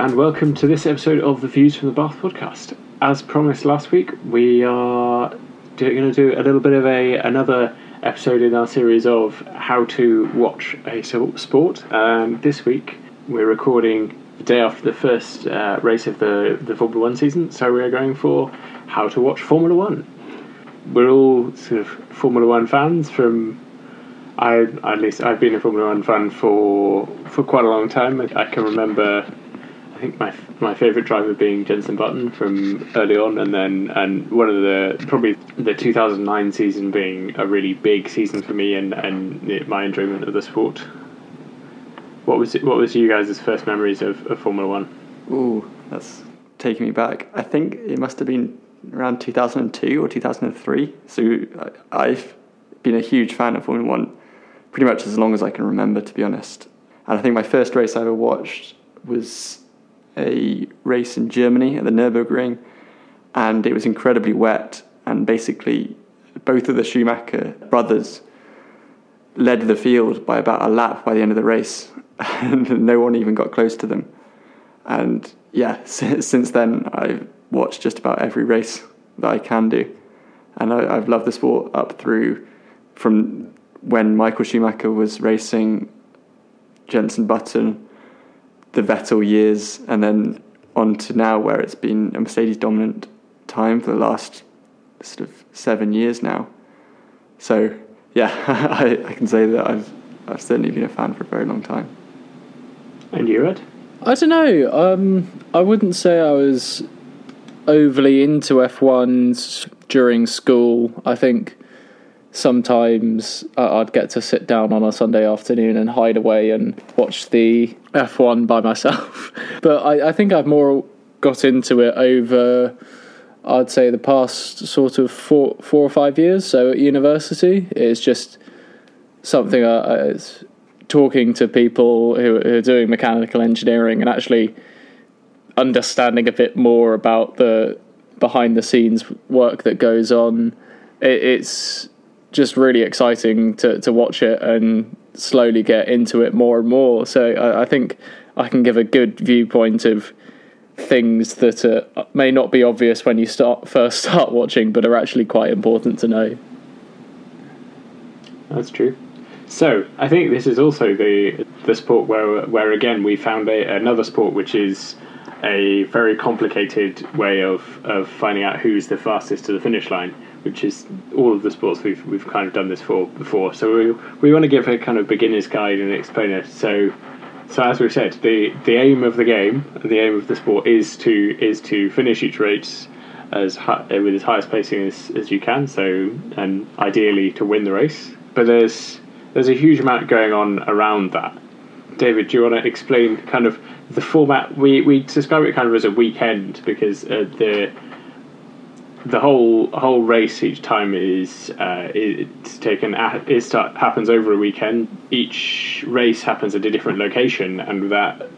and welcome to this episode of the Views from the Bath podcast. As promised last week, we are going to do a little bit of a another episode in our series of how to watch a sport. Um, this week, we're recording the day after the first uh, race of the the Formula One season, so we are going for how to watch Formula One. We're all sort of Formula One fans from I at least I've been a Formula One fan for for quite a long time. I can remember I think my my favourite driver being Jenson Button from early on, and then and one of the probably the 2009 season being a really big season for me and and my enjoyment of the sport. What was it, what was you guys' first memories of, of Formula One? Ooh, that's taking me back. I think it must have been around 2002 or 2003. So I've been a huge fan of Formula One pretty much as long as I can remember, to be honest. And I think my first race I ever watched was a race in Germany at the Nürburgring, and it was incredibly wet. And basically, both of the Schumacher brothers led the field by about a lap by the end of the race, and no one even got close to them. And yeah, since then, I've watched just about every race that I can do. And I, have loved the sport up through from when Michael Schumacher was racing Jenson Button the Vettel years, and then on to now where it's been a Mercedes dominant time for the last sort of seven years now. So yeah, I, I can say that I've I've certainly been a fan for a very long time. And you, Ed? I don't know. Um, I wouldn't say I was overly into F1s during school. I think sometimes uh, I'd get to sit down on a Sunday afternoon and hide away and watch the F1 by myself. but I, I, think I've more got into it over, I'd say, the past sort of four, four or five years. So at university, it's just something uh, uh, I, I talking to people who, who are doing mechanical engineering and actually understanding a bit more about the behind the scenes work that goes on. It, it's just really exciting to, to watch it and slowly get into it more and more. So I, I think I can give a good viewpoint of things that may not be obvious when you start first start watching, but are actually quite important to know. That's true. So I think this is also the the sport where where again we found a, another sport which is a very complicated way of, of finding out who's the fastest to the finish line which is all of the sports we've we've kind of done this for before. So we we want to give a kind of beginner's guide and explain it. So so as we've said, the the aim of the game, and the aim of the sport is to is to finish each race as high, with as highest placing as, as you can. So and ideally to win the race. But there's there's a huge amount going on around that. David, do you want to explain kind of the format? We we describe it kind of as a weekend because uh, the the whole whole race each time is uh, it's taken it start, happens over a weekend. Each race happens at a different location, and that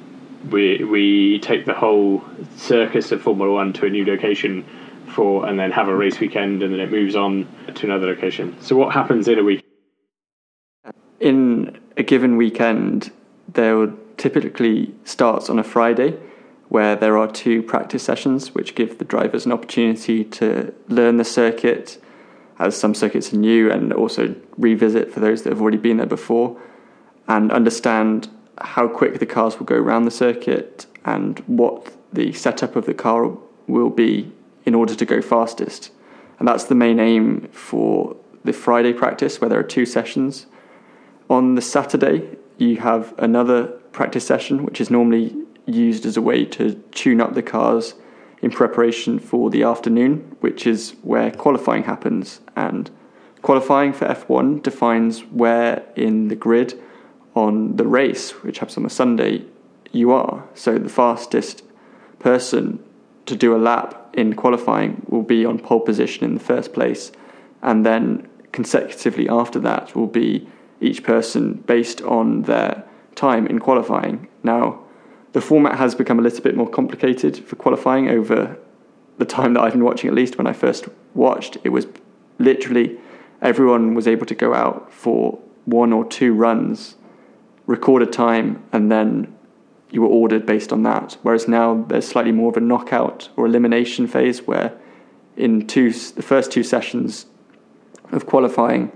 we we take the whole circus of Formula One to a new location for, and then have a race weekend, and then it moves on to another location. So what happens in a week? In a given weekend, there would typically starts on a Friday where there are two practice sessions which give the drivers an opportunity to learn the circuit as some circuits are new and also revisit for those that have already been there before and understand how quick the cars will go around the circuit and what the setup of the car will be in order to go fastest. And that's the main aim for the Friday practice, where there are two sessions. On the Saturday, you have another practice session, which is normally used as a way to tune up the cars in preparation for the afternoon, which is where qualifying happens. And qualifying for F1 defines where in the grid on the race, which happens on a Sunday, you are. So the fastest person to do a lap in qualifying will be on pole position in the first place, and then consecutively after that will be each person based on their time in qualifying. Now, the format has become a little bit more complicated for qualifying over the time that I've been watching, at least when I first watched. It was literally everyone was able to go out for one or two runs, record a time, and then you were ordered based on that. Whereas now there's slightly more of a knockout or elimination phase where in two the first two sessions of qualifying,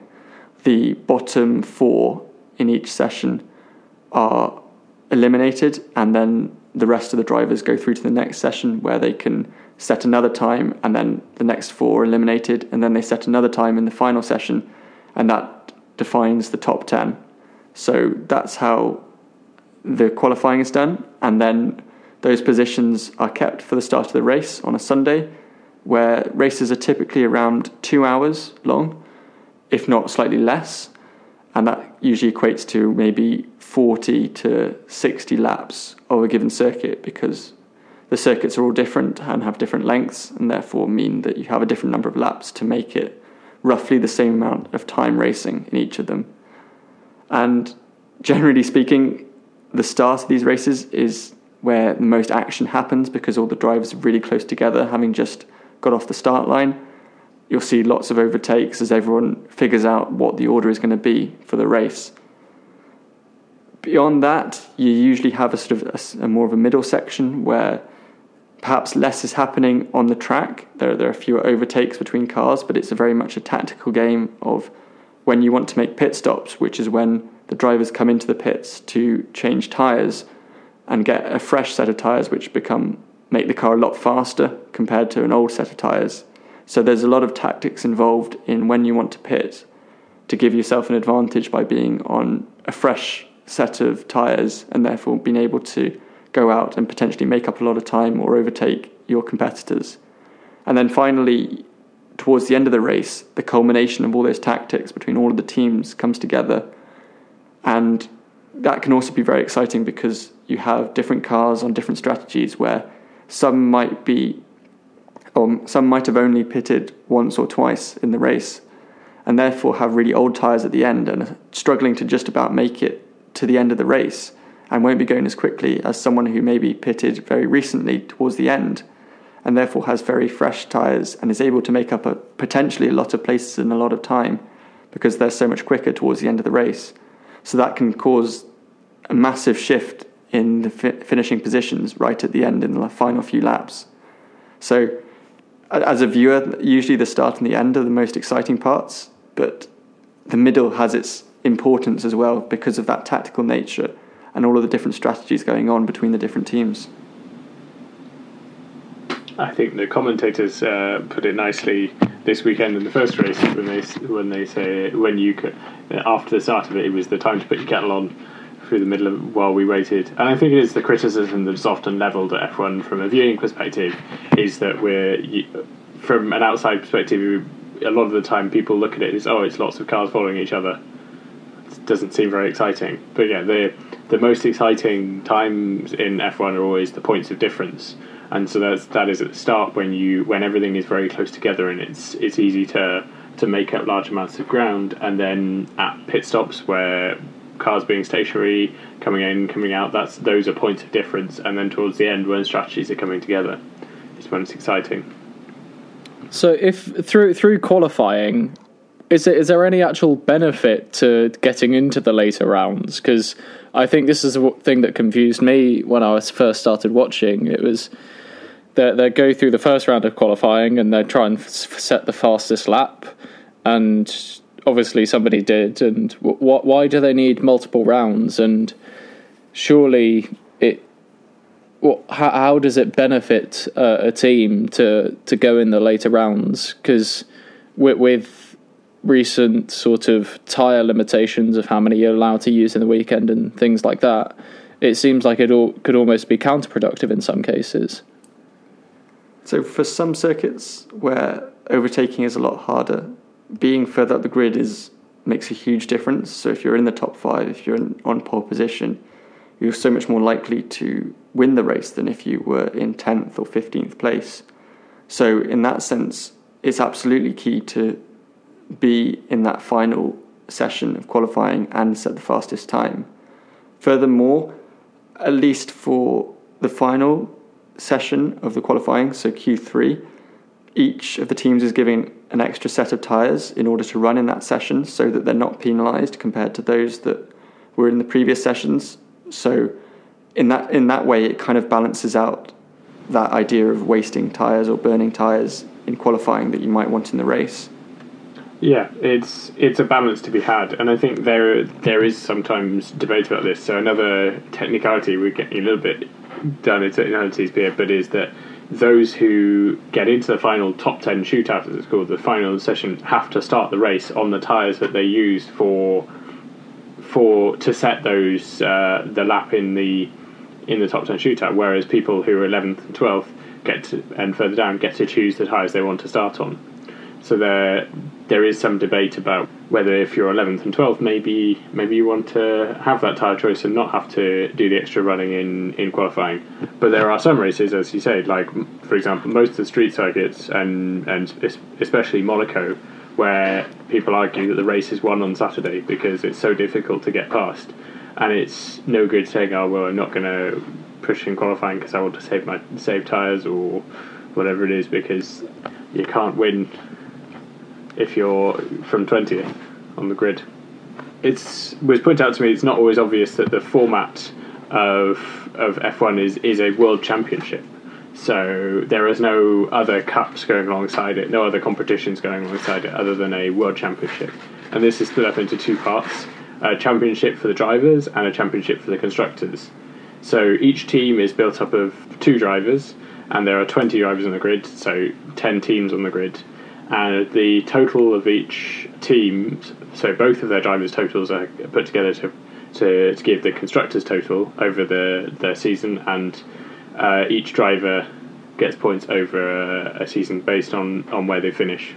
the bottom four in each session are eliminated, and then the rest of the drivers go through to the next session where they can set another time, and then the next four are eliminated, and then they set another time in the final session, and that defines the top 10. So that's how the qualifying is done, and then those positions are kept for the start of the race on a Sunday, where races are typically around two hours long, if not slightly less, and that usually equates to maybe 40 to 60 laps of a given circuit because the circuits are all different and have different lengths, and therefore mean that you have a different number of laps to make it roughly the same amount of time racing in each of them. And generally speaking, the start of these races is where the most action happens because all the drivers are really close together, having just got off the start line. You'll see lots of overtakes as everyone figures out what the order is going to be for the race. Beyond that, you usually have a sort of a, a more of a middle section where perhaps less is happening on the track. There, there are fewer overtakes between cars, but it's very much a tactical game of when you want to make pit stops, which is when the drivers come into the pits to change tyres and get a fresh set of tyres which become make the car a lot faster compared to an old set of tyres. So there's a lot of tactics involved in when you want to pit to give yourself an advantage by being on a fresh set of tyres and therefore being able to go out and potentially make up a lot of time or overtake your competitors. And then finally, towards the end of the race, the culmination of all those tactics between all of the teams comes together and that can also be very exciting because you have different cars on different strategies where some might be or some might have only pitted once or twice in the race and therefore have really old tyres at the end and are struggling to just about make it to the end of the race and won't be going as quickly as someone who maybe pitted very recently towards the end and therefore has very fresh tyres and is able to make up a, potentially a lot of places in a lot of time because they're so much quicker towards the end of the race. So that can cause a massive shift in the fi- finishing positions right at the end in the final few laps. So, as a viewer, usually the start and the end are the most exciting parts, but the middle has its importance as well because of that tactical nature and all of the different strategies going on between the different teams. I think the commentators uh, put it nicely this weekend in the first race when they when they say when you could, after the start of it, it was the time to put your kettle on through the middle of while we waited. And I think it is the criticism that's often levelled at F1 from a viewing perspective is that we're from an outside perspective. A lot of the time, people look at it as oh, it's lots of cars following each other. It doesn't seem very exciting. But yeah, the the most exciting times in F1 are always the points of difference and so that's that is at the start when you when everything is very close together and it's it's easy to to make up large amounts of ground and then at pit stops where cars being stationary coming in coming out that's those are points of difference. And then towards the end when strategies are coming together is when it's exciting. So if through through qualifying is it is there any actual benefit to getting into the later rounds? Because I think this is a thing that confused me when I was first started watching. It was they they go through the first round of qualifying and they try and f- set the fastest lap, and obviously somebody did. And why do they need multiple rounds? And surely it. How, how does it benefit uh, a team to to go in the later rounds? Because with, with recent sort of tire limitations of how many you're allowed to use in the weekend and things like that, it seems like it all could almost be counterproductive in some cases. So for some circuits where overtaking is a lot harder, being further up the grid is makes a huge difference. So if you're in the top five, if you're in, on pole position, you're so much more likely to win the race than if you were in 10th or 15th place. So in that sense, it's absolutely key to be in that final session of qualifying and set the fastest time. Furthermore, at least for the final, session of the qualifying, so Q3, each of the teams is giving an extra set of tyres in order to run in that session so that they're not penalised compared to those that were in the previous sessions. So in that in that way, it kind of balances out that idea of wasting tires or burning tires in qualifying that you might want in the race. Yeah, it's it's a balance to be had, and I think there there is sometimes debate about this. So another technicality we're getting a little bit down into technicalities here, but is that those who get into the final top ten shootout, as it's called, the final session, have to start the race on the tires that they used for for to set those uh, the lap in the in the top ten shootout. Whereas people who are eleventh and twelfth get to, and further down get to choose the tires they want to start on. So there there is some debate about whether if you're 11th and 12th, maybe maybe you want to have that tyre choice and not have to do the extra running in, in qualifying. But there are some races, as you said, like for example, most of the street circuits and and especially Monaco, where people argue that the race is won on Saturday because it's so difficult to get past, and it's no good saying, "Oh well, I'm not going to push in qualifying because I want to save my save tyres or whatever it is," because you can't win if you're from 20th on the grid. It's was pointed out to me it's not always obvious that the format of of F1 is is a world championship. So there is no other cups going alongside it, no other competitions going alongside it other than a world championship. And this is split up into two parts: a championship for the drivers and a championship for the constructors. So each team is built up of two drivers, and there are 20 drivers on the grid, so 10 teams on the grid and the total of each team, so both of their drivers' totals are put together to to, to give the constructors' total over the their season, and uh, each driver gets points over a, a, season based on, on where they finish.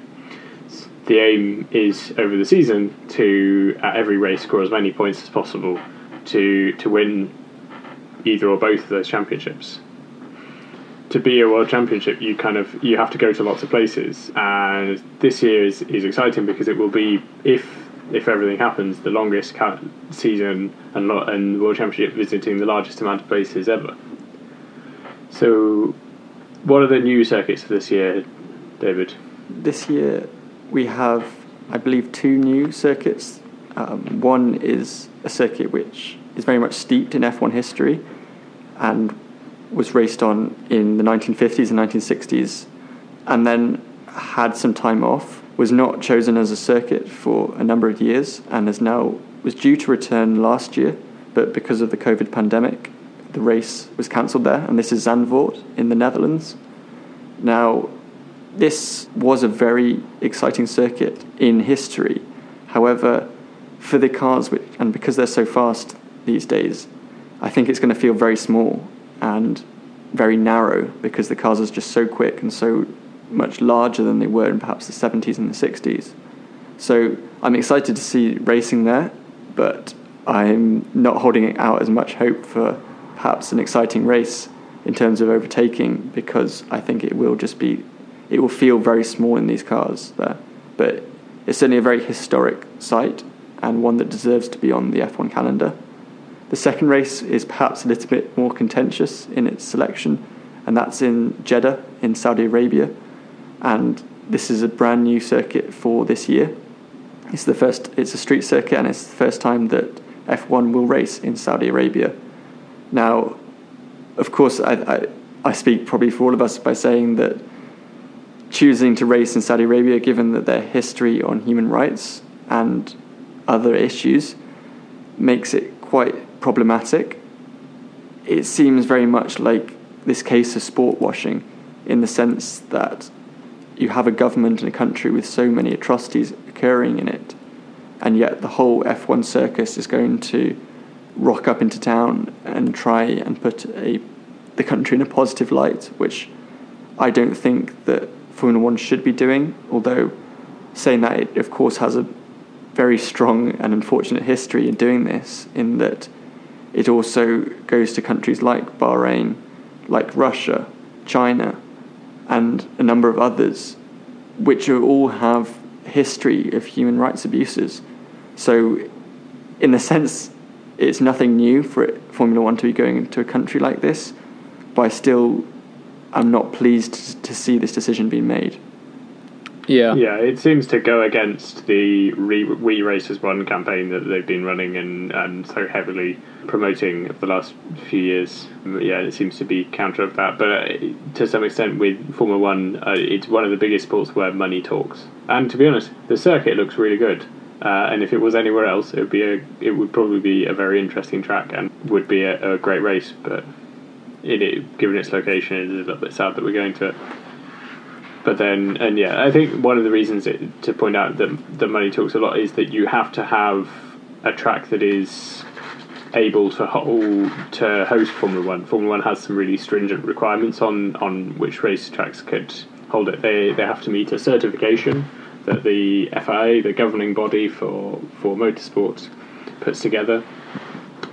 The aim is over the season to at every race score as many points as possible to to win either or both of those championships to be a world championship, you kind of you have to go to lots of places, and this year is, is exciting because it will be if if everything happens, the longest season and lo- and world championship visiting the largest amount of places ever. So, what are the new circuits for this year, David? This year we have, I believe, two new circuits. Um, one is a circuit which is very much steeped in F1 history, and was raced on in the 1950s and 1960s, and then had some time off, was not chosen as a circuit for a number of years, and is now was due to return last year, but because of the COVID pandemic, the race was cancelled there, and this is Zandvoort in the Netherlands. Now, this was a very exciting circuit in history. However, for the cars, which, and because they're so fast these days, I think it's going to feel very small and very narrow because the cars are just so quick and so much larger than they were in perhaps the 70s and the 60s. So I'm excited to see racing there, but I'm not holding out as much hope for perhaps an exciting race in terms of overtaking because I think it will just be, it will feel very small in these cars there. But it's certainly a very historic site and one that deserves to be on the F1 calendar. The second race is perhaps a little bit more contentious in its selection, and that's in Jeddah in Saudi Arabia. And this is a brand new circuit for this year. It's the first. It's a street circuit, and it's the first time that F1 will race in Saudi Arabia. Now, of course, I, I, I speak probably for all of us by saying that choosing to race in Saudi Arabia, given that their history on human rights and other issues, makes it quite problematic. It seems very much like this case of sport washing in the sense that you have a government and a country with so many atrocities occurring in it, and yet the whole F1 circus is going to rock up into town and try and put a, the country in a positive light, which I don't think that Formula One should be doing, although saying that it, of course, has a very strong and unfortunate history in doing this, in that it also goes to countries like Bahrain, like Russia, China, and a number of others, which all have history of human rights abuses. So, in a sense, it's nothing new for it, Formula One to be going into a country like this, but I still am not pleased to see this decision being made. Yeah. Yeah, it seems to go against the Re- We Race As One campaign that they've been running and, and so heavily promoting the last few years. Yeah, it seems to be counter of that. But uh, to some extent, with Formula One, uh, it's one of the biggest sports where money talks. And to be honest, the circuit looks really good. Uh, and if it was anywhere else, it would be a, it would probably be a very interesting track and would be a, a great race. But it, given its location, it is a little bit sad that we're going to it. But then, and yeah, I think one of the reasons it, to point out that the money talks a lot is that you have to have a track that is able to hold to host Formula One. Formula One has some really stringent requirements on on which race tracks could hold it. They they have to meet a certification that the FIA, the governing body for for motorsport, puts together,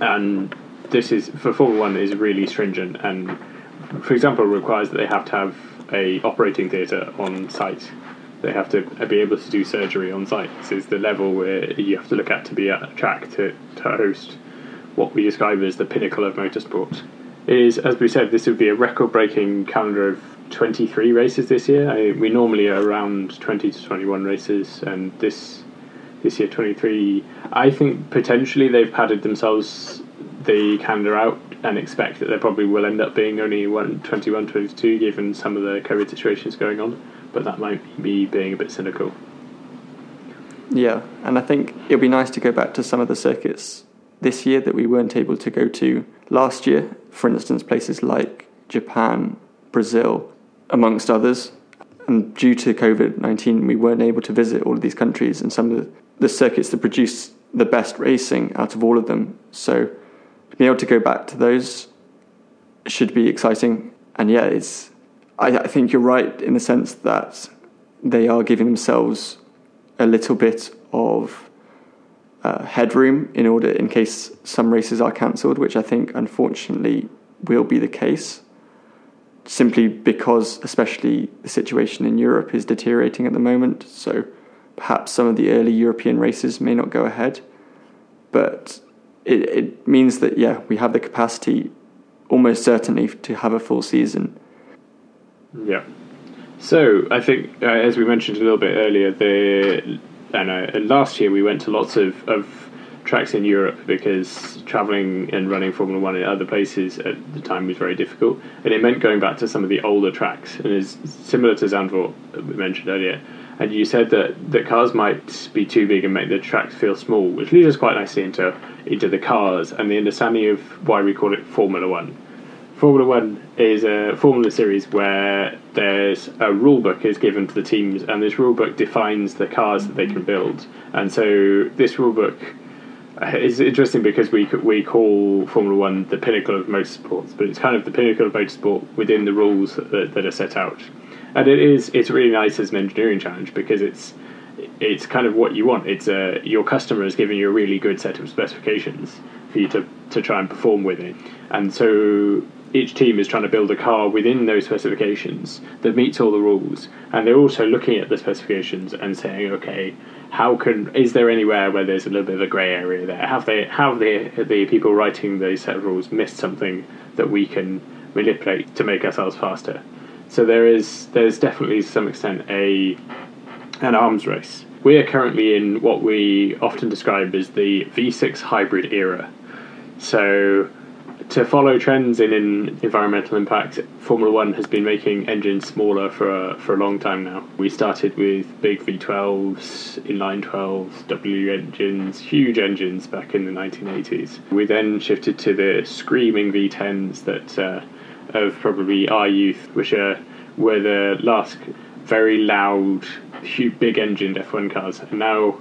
and this is for Formula One is really stringent and, for example, requires that they have to have a operating theatre on site. They have to be able to do surgery on site. This is the level where you have to look at to be at track to, to host what we describe as the pinnacle of motorsport. Is, as we said, this would be a record breaking calendar of 23 races this year. I, we normally are around 20 to 21 races, and this this year 23. I think potentially they've padded themselves the calendar out and expect that there probably will end up being only one, 21, 22 given some of the COVID situations going on, but that might be being a bit cynical. Yeah, and I think it'll be nice to go back to some of the circuits this year that we weren't able to go to last year. For instance, places like Japan, Brazil, amongst others. And due to COVID 19, we weren't able to visit all of these countries and some of the, the circuits that produce the best racing out of all of them. So, being able to go back to those should be exciting. And yeah, it's. I, I think you're right in the sense that they are giving themselves a little bit of uh, headroom in order in case some races are cancelled, which I think unfortunately will be the case. Simply because, especially the situation in Europe is deteriorating at the moment, so perhaps some of the early European races may not go ahead. But it, it means that, yeah, we have the capacity almost certainly to have a full season. Yeah. So I think, uh, as we mentioned a little bit earlier, the and uh, last year we went to lots of, of tracks in Europe because traveling and running Formula One in other places at the time was very difficult, and it meant going back to some of the older tracks. And it's similar to Zandvoort we mentioned earlier. And you said that, that cars might be too big and make the tracks feel small, which leads us quite nicely into into the cars and the understanding of why we call it Formula One. Formula One is a Formula series where there's a rule book is given to the teams, and this rule book defines the cars that they can build. And so this rule book uh, is interesting because we we call Formula One the pinnacle of motorsports, but it's kind of the pinnacle of motorsport within the rules that, that are set out. And it is it's really nice as an engineering challenge because it's it's kind of what you want. It's a your customer is giving you a really good set of specifications for you to, to try and perform with it, and so each team is trying to build a car within those specifications that meets all the rules, and they're also looking at the specifications and saying, okay, how can is there anywhere where there's a little bit of a grey area there? Have they have the the people writing those set of rules missed something that we can manipulate to make ourselves faster? So there is there's definitely to some extent a an arms race. We are currently in what we often describe as the V6 hybrid era. So to follow trends in, in, environmental impact, Formula One has been making engines smaller for a, for a long time now. We started with big V12s, inline 12s, W engines, huge engines back in the 1980s. We then shifted to the screaming V10s that uh, of probably our youth, which are were the last very loud, huge, big engined F1 cars, and now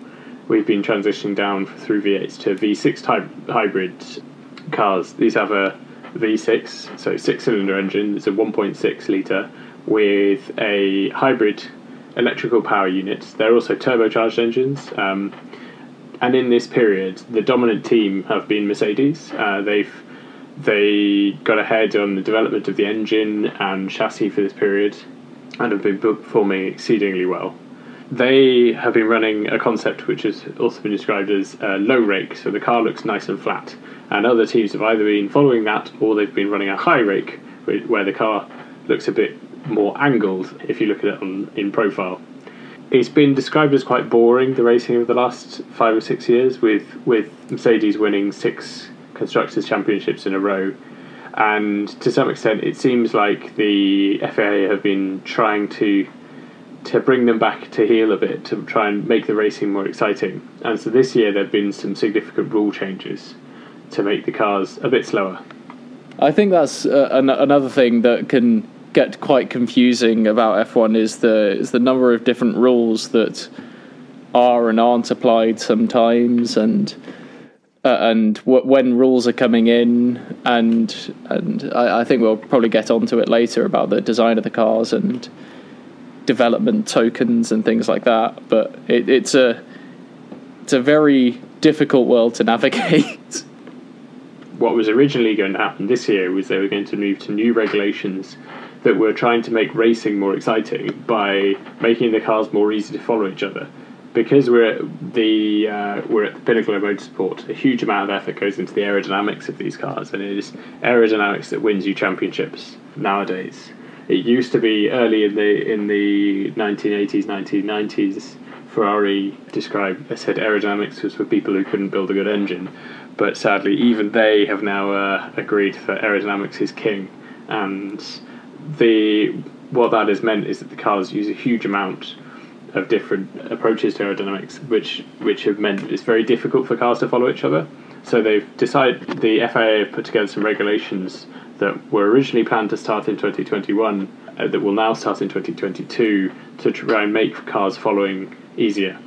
we've been transitioning down through V8s to V6 type hybrids cars. These have a V6, so six cylinder engine. It's a 1.6 litre with a hybrid electrical power unit. They're also turbocharged engines. Um, and in this period, the dominant team have been Mercedes. Uh, they've they got ahead on the development of the engine and chassis for this period, and have been performing exceedingly well. They have been running a concept which has also been described as uh, low rake, so the car looks nice and flat and other teams have either been following that or they've been running a high rake where the car looks a bit more angled if you look at it on, in profile. it's been described as quite boring the racing of the last five or six years, with with Mercedes winning six constructors championships in a row, and to some extent, it seems like the FIA have been trying to to bring them back to heel a bit to try and make the racing more exciting. And so this year there have been some significant rule changes to make the cars a bit slower. I think that's uh, an- another thing that can get quite confusing about F1 is the is the number of different rules that are and aren't applied sometimes, and uh, and w- when rules are coming in, and and I, I think we'll probably get onto it later about the design of the cars and development tokens and things like that. But it, it's a it's a very difficult world to navigate. what was originally going to happen this year was they were going to move to new regulations that were trying to make racing more exciting by making the cars more easy to follow each other. Because we're at the uh, we're at the pinnacle of motorsport, a huge amount of effort goes into the aerodynamics of these cars, and it is aerodynamics that wins you championships nowadays. It used to be early in the in the 1980s, 1990s. Ferrari described said aerodynamics was for people who couldn't build a good engine, but sadly, even they have now uh, agreed that aerodynamics is king, and the what that has meant is that the cars use a huge amount of different approaches to aerodynamics, which which have meant it's very difficult for cars to follow each other. So they've decided the FIA have put together some regulations that were originally planned to start in 2021 uh, that will now start in 2022 to try and make cars following easier.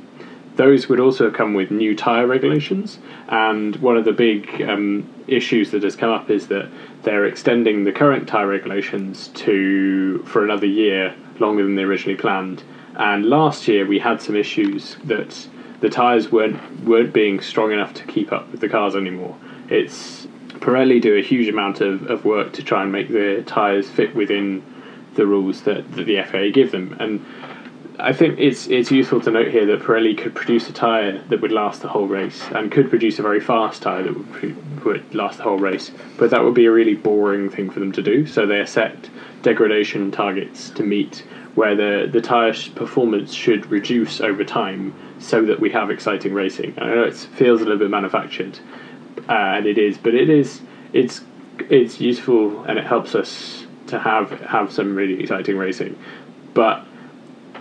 Those would also have come with new tyre regulations, and one of the big um, issues that has come up is that they're extending the current tyre regulations to for another year longer than they originally planned. And last year we had some issues that the tyres weren't weren't being strong enough to keep up with the cars anymore. It's Pirelli do a huge amount of, of work to try and make the tyres fit within the rules that, that the FIA give them. And I think it's it's useful to note here that Pirelli could produce a tyre that would last the whole race and could produce a very fast tyre that would, would last the whole race. But that would be a really boring thing for them to do. So they set degradation targets to meet where the, the tyre performance should reduce over time so that we have exciting racing. I know it feels a little bit manufactured, uh, and it is, but it is it's it's useful and it helps us to have have some really exciting racing. But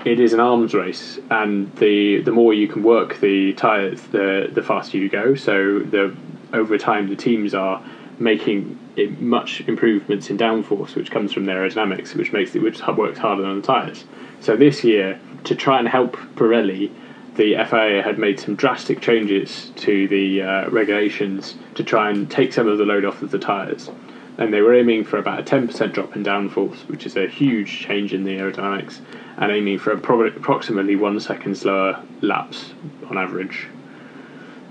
it is an arms race, and the the more you can work the tires, the the faster you go. So the over time, the teams are making much improvements in downforce, which comes from their aerodynamics, which makes it which works harder on the tires. So this year, to try and help Pirelli, the FIA had made some drastic changes to the uh, regulations to try and take some of the load off of the tires. And they were aiming for about a 10% drop in downforce, which is a huge change in the aerodynamics, and aiming for approximately one second slower laps on average.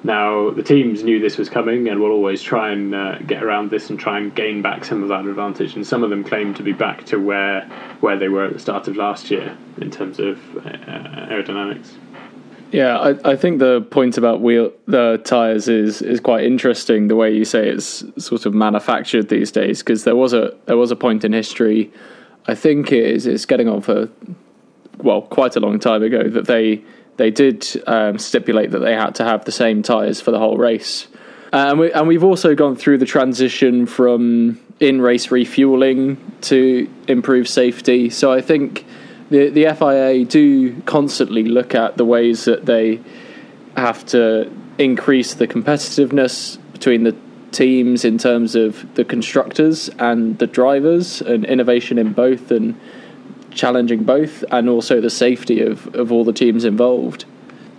Now, the teams knew this was coming and will always try and uh, get around this and try and gain back some of that advantage. And some of them claim to be back to where where they were at the start of last year in terms of uh, aerodynamics. Yeah, I, I think the point about wheel the tires is is quite interesting. The way you say it's sort of manufactured these days, because there was a there was a point in history, I think it is it's getting on for well quite a long time ago that they they did um, stipulate that they had to have the same tyres for the whole race. Uh, and, we, and we've also gone through the transition from in race refueling to improve safety. So I think the, the FIA do constantly look at the ways that they have to increase the competitiveness between the teams in terms of the constructors and the drivers and innovation in both and challenging both and also the safety of, of all the teams involved.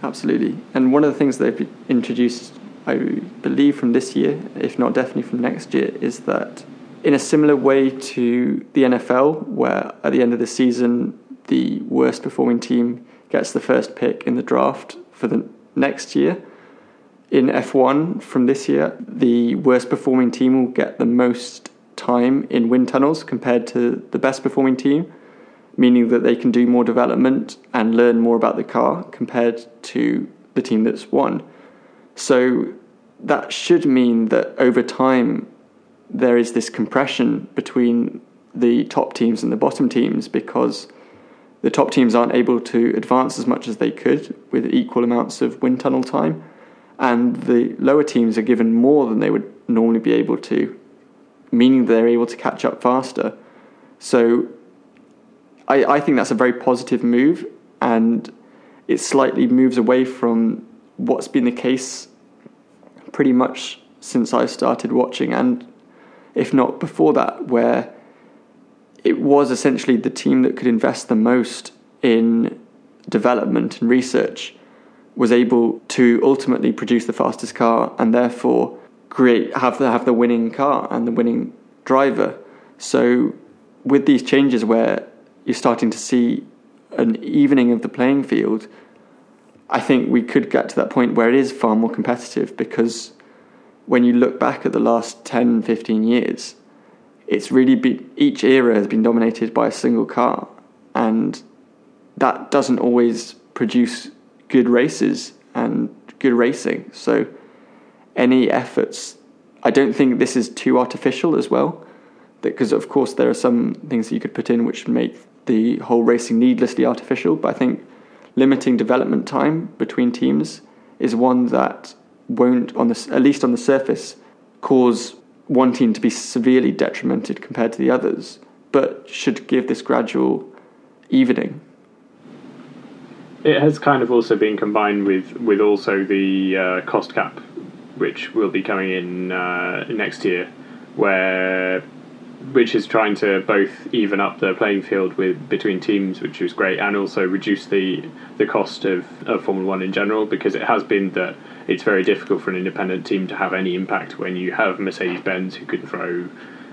Absolutely. And one of the things they've introduced, I believe, from this year, if not definitely from next year, is that in a similar way to the NFL, where at the end of the season, the worst performing team gets the first pick in the draft for the next year. In F1 from this year, the worst performing team will get the most time in wind tunnels compared to the best performing team meaning that they can do more development and learn more about the car compared to the team that's won. So that should mean that over time there is this compression between the top teams and the bottom teams because the top teams aren't able to advance as much as they could with equal amounts of wind tunnel time, and the lower teams are given more than they would normally be able to, meaning they're able to catch up faster. So I, I think that's a very positive move, and it slightly moves away from what's been the case pretty much since I started watching, and if not before that, where it was essentially the team that could invest the most in development and research was able to ultimately produce the fastest car and therefore create have the have the winning car and the winning driver. So with these changes where you're starting to see an evening of the playing field, I think we could get to that point where it is far more competitive because when you look back at the last 10, 15 years, it's really been, each era has been dominated by a single car, and that doesn't always produce good races and good racing. So, any efforts, I don't think this is too artificial as well, because of course there are some things that you could put in which make the whole racing needlessly artificial, but I think limiting development time between teams is one that won't, on the, at least on the surface, cause one team to be severely detrimented compared to the others, but should give this gradual evening. It has kind of also been combined with with also the uh, cost cap, which will be coming in uh, next year, where which is trying to both even up the playing field with between teams, which is great, and also reduce the the cost of, of Formula One in general, because it has been that it's very difficult for an independent team to have any impact when you have Mercedes Benz who can throw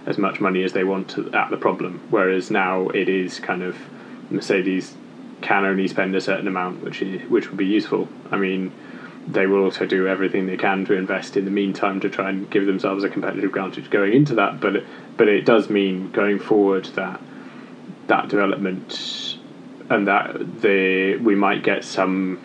as much money as they want to, at the problem. Whereas now it is kind of Mercedes can only spend a certain amount, which is, which would be useful. I mean, they will also do everything they can to invest in the meantime to try and give themselves a competitive advantage going into that. But but it does mean going forward that that development and that the we might get some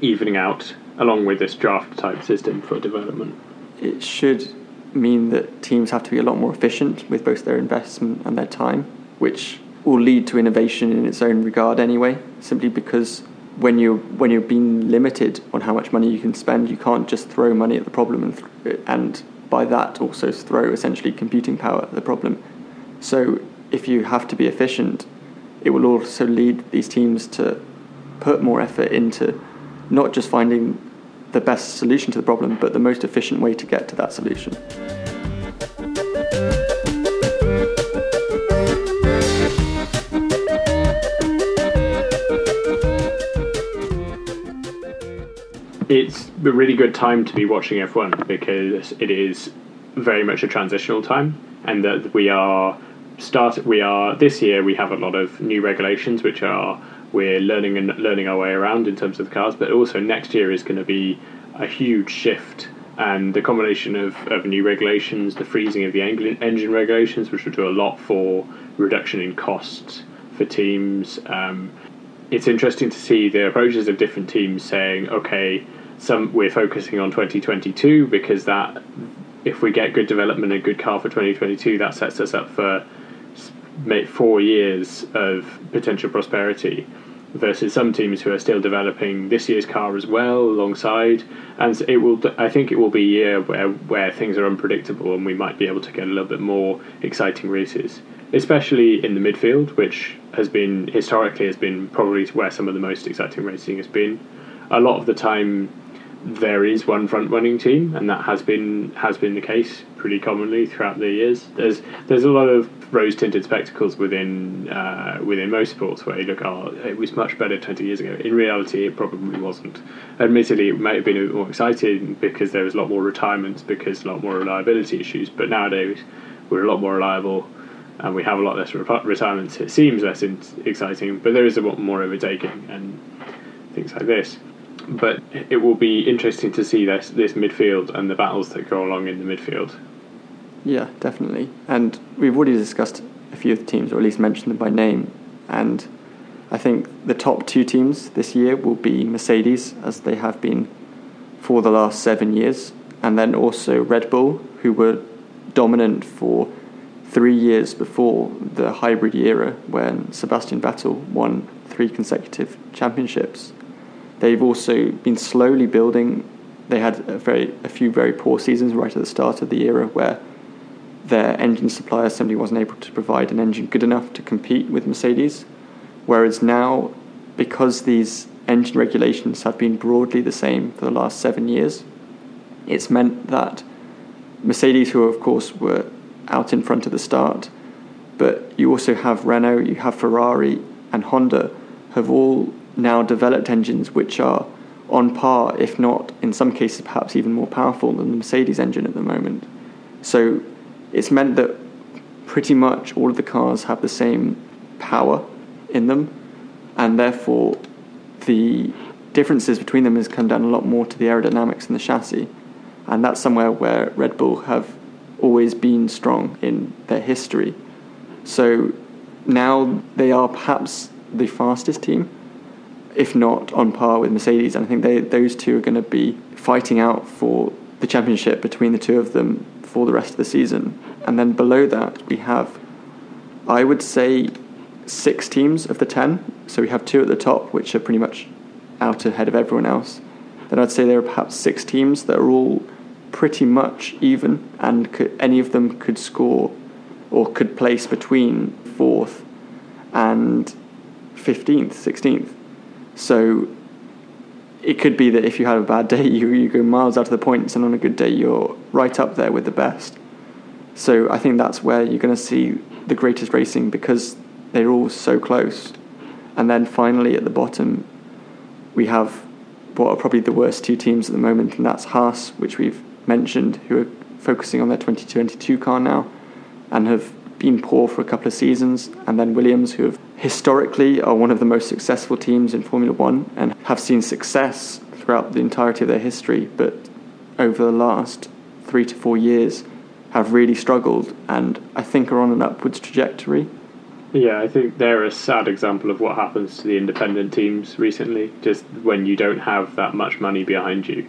evening out along with this draft type system for development. It should mean that teams have to be a lot more efficient with both their investment and their time, which will lead to innovation in its own regard anyway, simply because when you when you're being limited on how much money you can spend, you can't just throw money at the problem and th- and by that also throw essentially computing power at the problem. So if you have to be efficient, it will also lead these teams to put more effort into not just finding the best solution to the problem, but the most efficient way to get to that solution. It's a really good time to be watching F1 because it is very much a transitional time, and that we are start we are this year we have a lot of new regulations which are we're learning and learning our way around in terms of the cars, but also next year is going to be a huge shift. And the combination of, of new regulations, the freezing of the engine regulations, which will do a lot for reduction in costs for teams. Um, it's interesting to see the approaches of different teams saying, okay, some we're focusing on 2022 because that if we get good development and good car for 2022, that sets us up for four years of potential prosperity versus some teams who are still developing this year's car as well alongside. And it will I think it will be a year where where things are unpredictable and we might be able to get a little bit more exciting races especially in the midfield which has been historically has been probably where some of the most exciting racing has been. A lot of the time there is one front running team, and that has been has been the case pretty commonly throughout the years. There's there's a lot of rose tinted spectacles within uh, within most sports where you look, oh, it was much better 20 years ago. In reality, it probably wasn't. Admittedly, it might have been a bit more exciting because there was a lot more retirements, because a lot more reliability issues. But nowadays, we're a lot more reliable. And we have a lot less re- retirements. It seems less in- exciting, but there is a lot more overtaking and things like this but it will be interesting to see this this midfield and the battles that go along in the midfield. Yeah, definitely. And we've already discussed a few of the teams, or at least mentioned them by name. And I think the top two teams this year will be Mercedes, as they have been for the last seven years, and then also Red Bull, who were dominant for three years before the hybrid era when Sebastian Vettel won three consecutive championships. They've also been slowly building. They had a very a few very poor seasons right at the start of the era where their engine supplier simply wasn't able to provide an engine good enough to compete with Mercedes. Whereas now, because these engine regulations have been broadly the same for the last seven years, it's meant that Mercedes, who of course were out in front at the start, but you also have Renault, you have Ferrari, and Honda have all now developed engines which are on par, if not in some cases perhaps even more powerful than the Mercedes engine at the moment. So it's meant that pretty much all of the cars have the same power in them, and therefore the differences between them has come down a lot more to the aerodynamics and the chassis, and that's somewhere where Red Bull have always been strong in their history. So now they are perhaps the fastest team, if not on par with Mercedes, and I think they, those two are going to be fighting out for the championship between the two of them for the rest of the season. And then below that, we have, I would say, six teams of the 10. So we have two at the top, which are pretty much out ahead of everyone else. Then I'd say there are perhaps six teams that are all pretty much even, and could, any of them could score or could place between fourth and 15th, 16th. So it could be that if you have a bad day, you, you go miles out of the points, and on a good day, you're right up there with the best. So I think that's where you're going to see the greatest racing because they're all so close. And then finally at the bottom, we have what are probably the worst two teams at the moment, and that's Haas, which we've mentioned, who are focusing on their 2022 car now and have been poor for a couple of seasons, and then Williams, who have historically are one of the most successful teams in Formula One and have seen success throughout the entirety of their history, but over the last three to four years have really struggled and I think are on an upwards trajectory. Yeah, I think they're a sad example of what happens to the independent teams recently. Just when you don't have that much money behind you,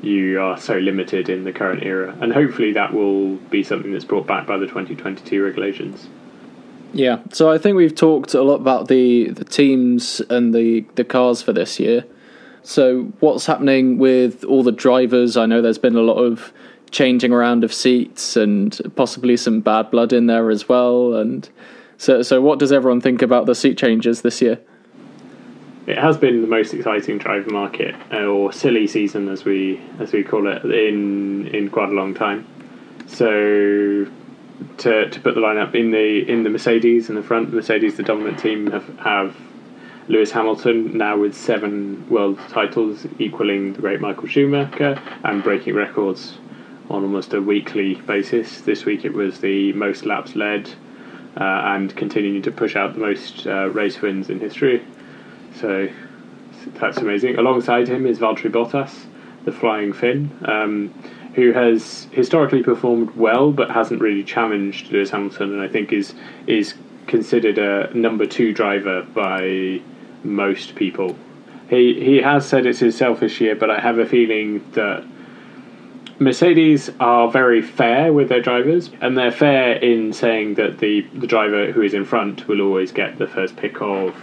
you are so limited in the current era. And hopefully that will be something that's brought back by the 2022 regulations. Yeah, so I think we've talked a lot about the, the teams and the, the cars for this year. So, what's happening with all the drivers? I know there's been a lot of changing around of seats and possibly some bad blood in there as well. And so, so what does everyone think about the seat changes this year? It has been the most exciting driver market, uh, or silly season as we as we call it, in in quite a long time. So to to put the lineup in the in the Mercedes in the front, Mercedes, the dominant team, have have Lewis Hamilton now with seven world titles, equaling the great Michael Schumacher and breaking records on almost a weekly basis. This week it was the most laps led uh, and continuing to push out the most uh, race wins in history. So that's amazing. Alongside him is Valtteri Bottas, the flying Finn. Um, who has historically performed well but hasn't really challenged Lewis Hamilton, and I think is is considered a number two driver by most people. He he has said it's his selfish year, but I have a feeling that Mercedes are very fair with their drivers, and they're fair in saying that the, the driver who is in front will always get the first pick of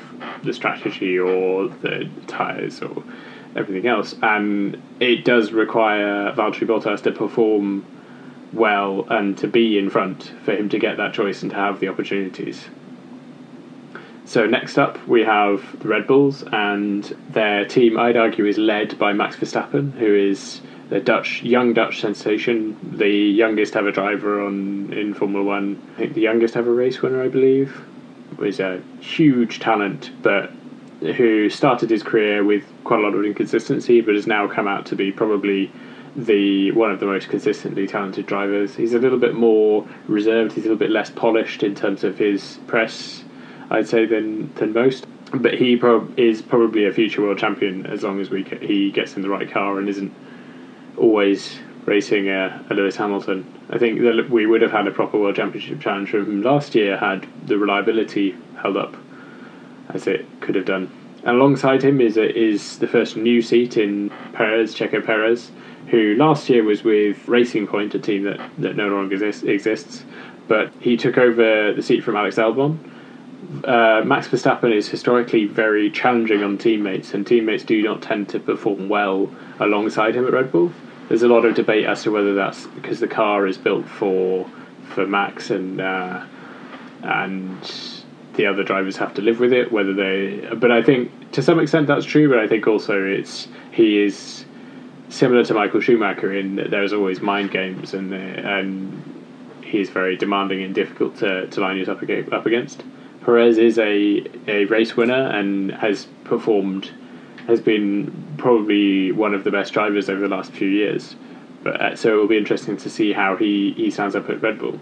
the strategy or the tyres or everything else. And it does require Valtteri Bottas to perform well and to be in front for him to get that choice and to have the opportunities. So next up we have the Red Bulls, and their team, I'd argue, is led by Max Verstappen, who is the Dutch young Dutch sensation, the youngest ever driver on in Formula One. I think the youngest ever race winner, I believe, was a huge talent, but who started his career with quite a lot of inconsistency, but has now come out to be probably the one of the most consistently talented drivers. He's a little bit more reserved. He's a little bit less polished in terms of his press, I'd say, than than most. But he pro- is probably a future world champion as long as we he gets in the right car and isn't always racing a, a Lewis Hamilton. I think that we would have had a proper world championship challenge from him last year had the reliability held up as it could have done. And alongside him is is the first new seat in Perez, Checo Perez, who last year was with Racing Point, a team that, that no longer exists, exists but he took over the seat from Alex Albon. Uh, Max Verstappen is historically very challenging on teammates, and teammates do not tend to perform well alongside him at Red Bull. There's a lot of debate as to whether that's because the car is built for for Max and uh, and the other drivers have to live with it. Whether they, but I think to some extent that's true. But I think also it's he is similar to Michael Schumacher in that there's always mind games and and he's very demanding and difficult to, to line yourself up against. Perez is a, a race winner and has performed, has been probably one of the best drivers over the last few years. But uh, so it will be interesting to see how he, he stands up at Red Bull.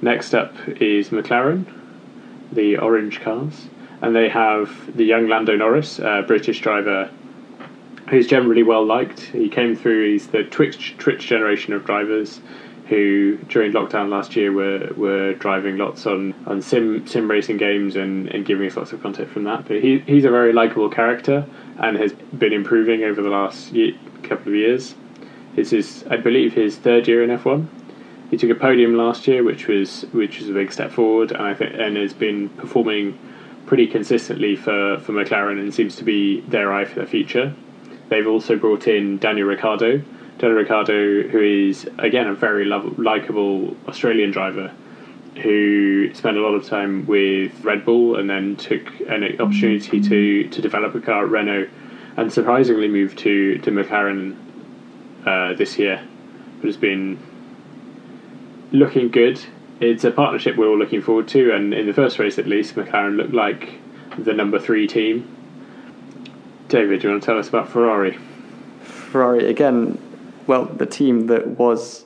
Next up is McLaren, the orange cars, and they have the young Lando Norris, a British driver who's generally well liked. He came through. He's the Twitch Twitch generation of drivers who during lockdown last year were were driving lots on, on sim sim racing games and, and giving us lots of content from that. But he he's a very likable character and has been improving over the last year, couple of years. It's his I believe his third year in F one. He took a podium last year, which was which was a big step forward, and I think and has been performing pretty consistently for, for McLaren and seems to be their eye for the future. They've also brought in Daniel Ricciardo, Daniel Ricciardo, who is again a very likable Australian driver who spent a lot of time with Red Bull and then took an opportunity to, to develop a car at Renault and surprisingly moved to, to McLaren uh, this year. But has been looking good. It's a partnership we're all looking forward to, and in the first race at least, McLaren looked like the number three team. David, do you want to tell us about Ferrari? Ferrari, again, well, the team that was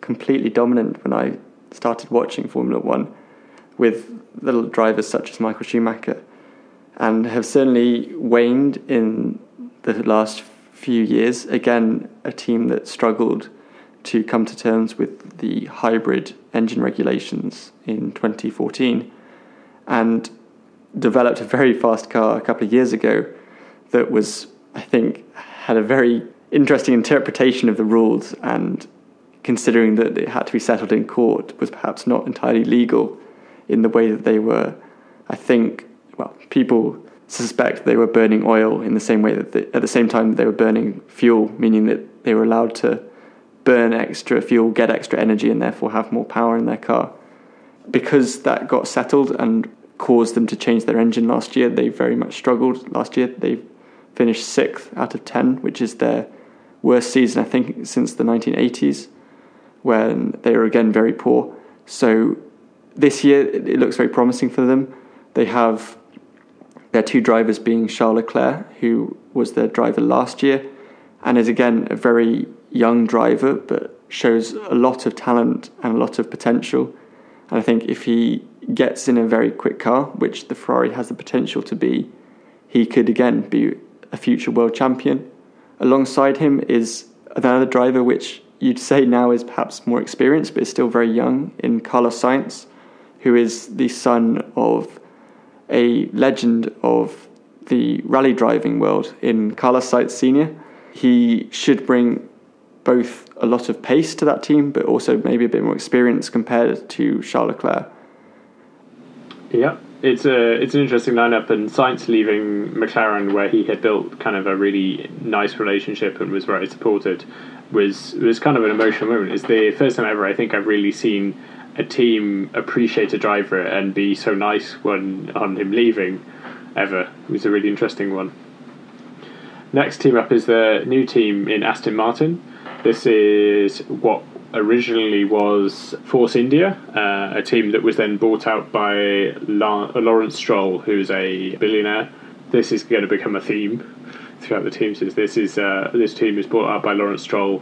completely dominant when I started watching Formula One, with little drivers such as Michael Schumacher, and have certainly waned in the last few years. Again, a team that struggled to come to terms with the hybrid engine regulations in 2014 and developed a very fast car a couple of years ago that was, I think, had a very interesting interpretation of the rules and considering that it had to be settled in court was perhaps not entirely legal in the way that they were I think well people suspect they were burning oil in the same way that they, at the same time they were burning fuel meaning that they were allowed to burn extra fuel, get extra energy, and therefore have more power in their car. Because that got settled and caused them to change their engine last year, they very much struggled. Last year, they finished sixth out of 10, which is their worst season, I think, since the 1980s, when they were again very poor. So this year, it looks very promising for them. They have their two drivers being Charles Leclerc, who was their driver last year, and is again a very young driver, but shows a lot of talent and a lot of potential. And I think if he gets in a very quick car, which the Ferrari has the potential to be, he could again be a future world champion. Alongside him is another driver, which you'd say now is perhaps more experienced, but is still very young, in Carlos Sainz, who is the son of a legend of the rally driving world in Carlos Sainz Sr. He should bring both a lot of pace to that team, but also maybe a bit more experience compared to Charles Leclerc. Yeah, it's a it's an interesting lineup, and Sainz leaving McLaren, where he had built kind of a really nice relationship and was very supported, was was kind of an emotional moment. It's the first time ever I think I've really seen a team appreciate a driver and be so nice when on him leaving. Ever it was a really interesting one. Next team up is the new team in Aston Martin. This is what originally was Force India, uh, a team that was then bought out by La- Lawrence Stroll, who's a billionaire. This is going to become a theme throughout the teams. This is uh, this team is bought out by Lawrence Stroll.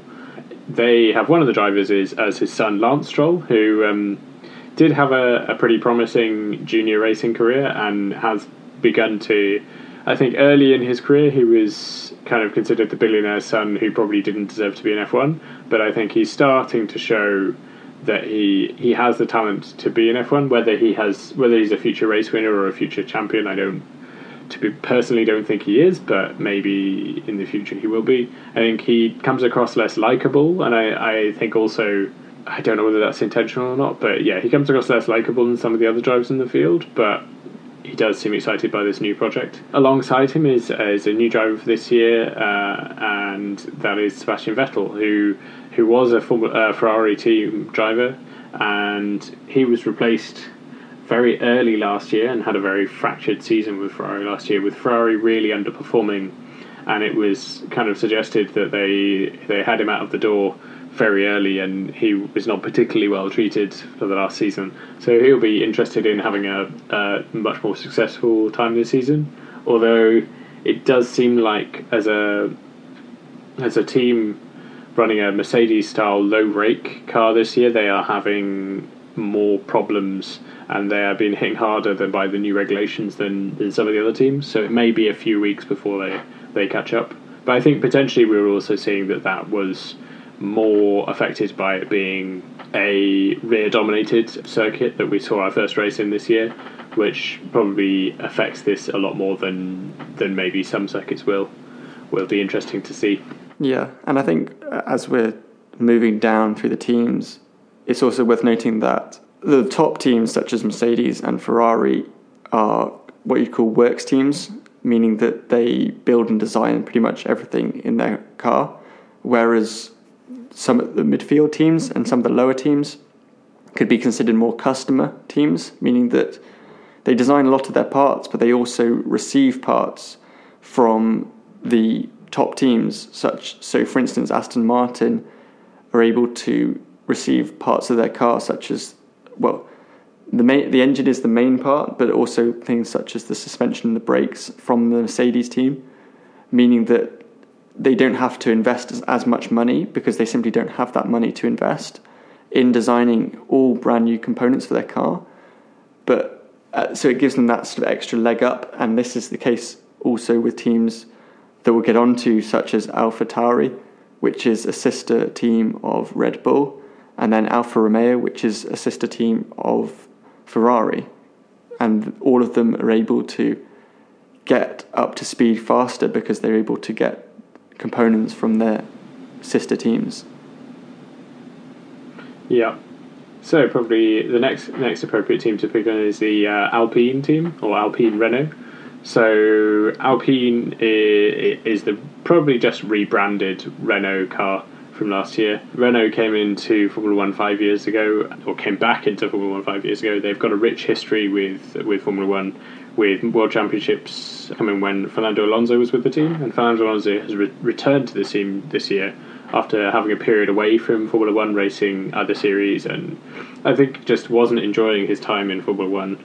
They have one of the drivers is as his son Lance Stroll, who um, did have a, a pretty promising junior racing career and has begun to I think early in his career he was kind of considered the billionaire son who probably didn't deserve to be in F1, but I think he's starting to show that he he has the talent to be in F1. Whether he has whether he's a future race winner or a future champion, I don't. To be personally, don't think he is, but maybe in the future he will be. I think he comes across less likable, and I, I think also I don't know whether that's intentional or not, but yeah, he comes across less likable than some of the other drivers in the field, but he does seem excited by this new project. Alongside him is, uh, is a new driver for this year, uh, and that is Sebastian Vettel, who who was a uh, Ferrari team driver, and he was replaced very early last year and had a very fractured season with Ferrari last year, with Ferrari really underperforming, and it was kind of suggested that they they had him out of the door very early, and he was not particularly well treated for the last season. So he'll be interested in having a, a much more successful time this season. Although it does seem like as a as a team running a Mercedes style low rake car this year, they are having more problems and they are being hit harder than by the new regulations than, than some of the other teams. So it may be a few weeks before they, they catch up. But I think potentially we are also seeing that that was more affected by it being a rear dominated circuit that we saw our first race in this year, which probably affects this a lot more than than maybe some circuits will. Will be interesting to see. Yeah, and I think as we're moving down through the teams, it's also worth noting that the top teams such as Mercedes and Ferrari are what you call works teams, meaning that they build and design pretty much everything in their car, whereas some of the midfield teams and some of the lower teams could be considered more customer teams, meaning that they design a lot of their parts, but they also receive parts from the top teams. Such so, for instance, Aston Martin are able to receive parts of their car, such as well, the main the engine is the main part, but also things such as the suspension and the brakes from the Mercedes team, meaning that they don't have to invest as, as much money because they simply don't have that money to invest in designing all brand new components for their car. But uh, so it gives them that sort of extra leg up, and this is the case also with teams that we'll get onto, such as AlphaTauri, which is a sister team of Red Bull, and then Alfa Romeo, which is a sister team of Ferrari, and all of them are able to get up to speed faster because they're able to get components from their sister teams. Yeah. So probably the next next appropriate team to pick on is the uh, Alpine team or Alpine Renault. So Alpine is, is the probably just rebranded Renault car from last year. Renault came into Formula One five years ago, or came back into Formula One five years ago. They've got a rich history with with Formula One with World Championships coming when Fernando Alonso was with the team, and Fernando Alonso has re- returned to the team this year after having a period away from Formula One racing other series, and I think just wasn't enjoying his time in Formula One.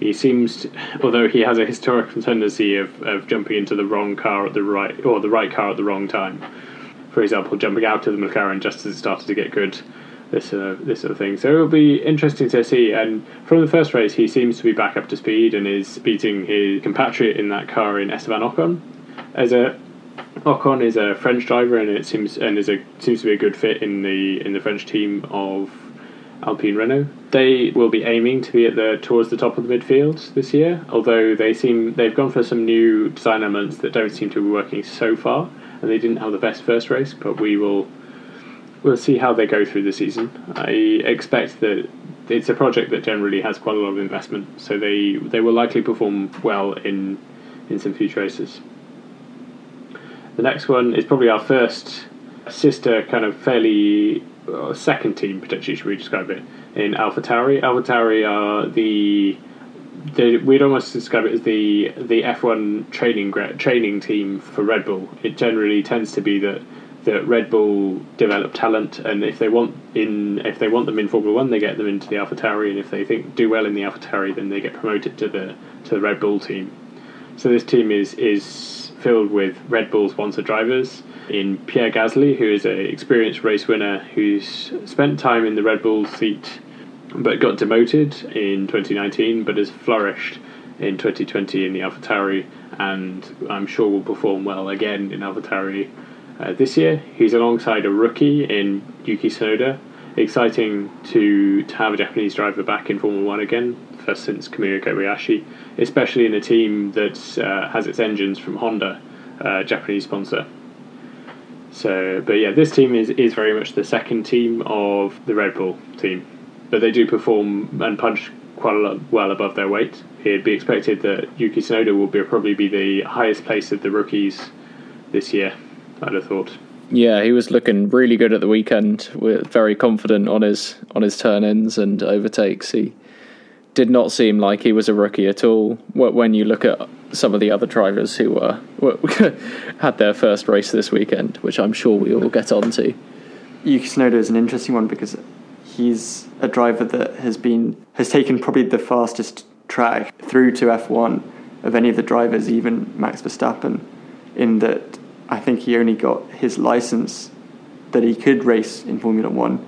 He seems, to, although he has a historical tendency of, of jumping into the wrong car at the right or the right car at the wrong time. For example, jumping out of the McLaren just as it started to get good this uh, this sort of thing. So it'll be interesting to see. And from the first race, he seems to be back up to speed and is beating his compatriot in that car in Esteban Ocon. As a Ocon is a French driver, and it seems and is a seems to be a good fit in the in the French team of Alpine Renault. They will be aiming to be at the towards the top of the midfield this year. Although they seem they've gone for some new design elements that don't seem to be working so far, and they didn't have the best first race. But we will we'll see how they go through the season. I expect that it's a project that generally has quite a lot of investment, so they they will likely perform well in in some future races. The next one is probably our first sister, kind of fairly uh, second team potentially. Should we describe it in AlphaTauri? AlphaTauri are the we'd almost describe it as the the F1 training training team for Red Bull. It generally tends to be that that Red Bull develop talent, and if they want in if they want them in Formula One, they get them into the AlphaTauri, and if they think do well in the AlphaTauri, then they get promoted to the to the Red Bull team. So this team is is filled with Red Bull sponsor drivers. In Pierre Gasly, who is an experienced race winner who's spent time in the Red Bull seat, but got demoted in 2019, but has flourished in 2020 in the AlphaTauri, and I'm sure will perform well again in AlphaTauri uh, this year, he's alongside a rookie in Yuki Tsunoda. Exciting to, to have a Japanese driver back in Formula One again, first since Kamui Kobayashi, especially in a team that uh, has its engines from Honda, uh, Japanese sponsor. So, but yeah, this team is, is very much the second team of the Red Bull team, but they do perform and punch quite a lot well above their weight. It'd be expected that Yuki Tsunoda will be, probably be the highest place of the rookies this year. I'd have thought. Yeah, he was looking really good at the weekend. We're very confident on his on his turn ins and overtakes. He did not seem like he was a rookie at all. When you look at some of the other drivers who were, were had their first race this weekend, which I'm sure we will get on to. Yuki Tsunoda is an interesting one because he's a driver that has been has taken probably the fastest track through to F1 of any of the drivers, even Max Verstappen, in that I think he only got his license that he could race in Formula One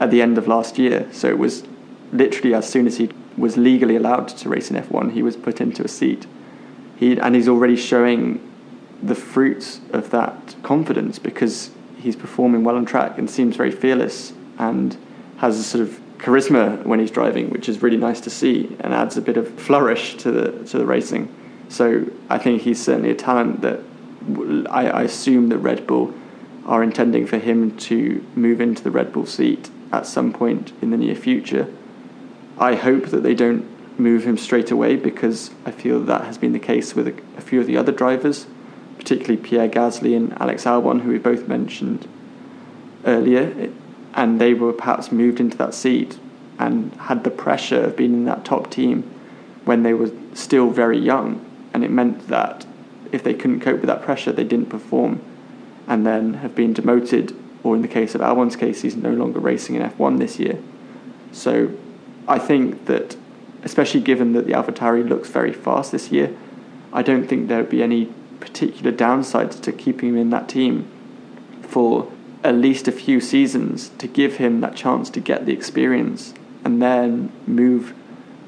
at the end of last year. So it was literally as soon as he was legally allowed to race in F1, he was put into a seat. He and he's already showing the fruits of that confidence because he's performing well on track and seems very fearless and has a sort of charisma when he's driving, which is really nice to see and adds a bit of flourish to the to the racing. So I think he's certainly a talent that I, I assume that Red Bull are intending for him to move into the Red Bull seat at some point in the near future. I hope that they don't move him straight away because I feel that has been the case with a, a few of the other drivers, particularly Pierre Gasly and Alex Albon, who we both mentioned earlier, and they were perhaps moved into that seat and had the pressure of being in that top team when they were still very young, and it meant that if they couldn't cope with that pressure, they didn't perform, and then have been demoted. Or in the case of Albon's case, he's no longer racing in F1 this year. So I think that, especially given that the AlphaTauri looks very fast this year, I don't think there would be any particular downsides to keeping him in that team for at least a few seasons to give him that chance to get the experience and then move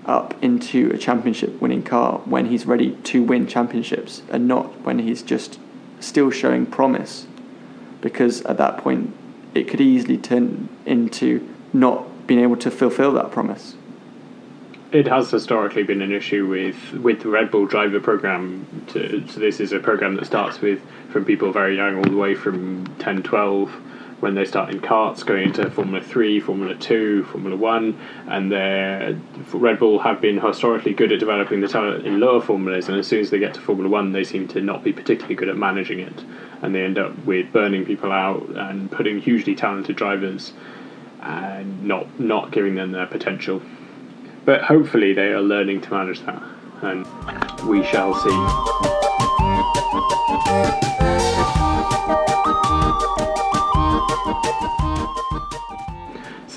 up into a championship winning car when he's ready to win championships and not when he's just still showing promise because at that point it could easily turn into not being able to fulfill that promise it has historically been an issue with with the Red Bull driver program. To, so this is a program that starts with from people very young all the way from 10, 12 when they start in karts, going into Formula 3, Formula 2, Formula 1, and Red Bull have been historically good at developing the talent in lower formulas, and as soon as they get to Formula 1, they seem to not be particularly good at managing it, and they end up with burning people out and putting hugely talented drivers and not, not giving them their potential. But hopefully they are learning to manage that, and we shall see.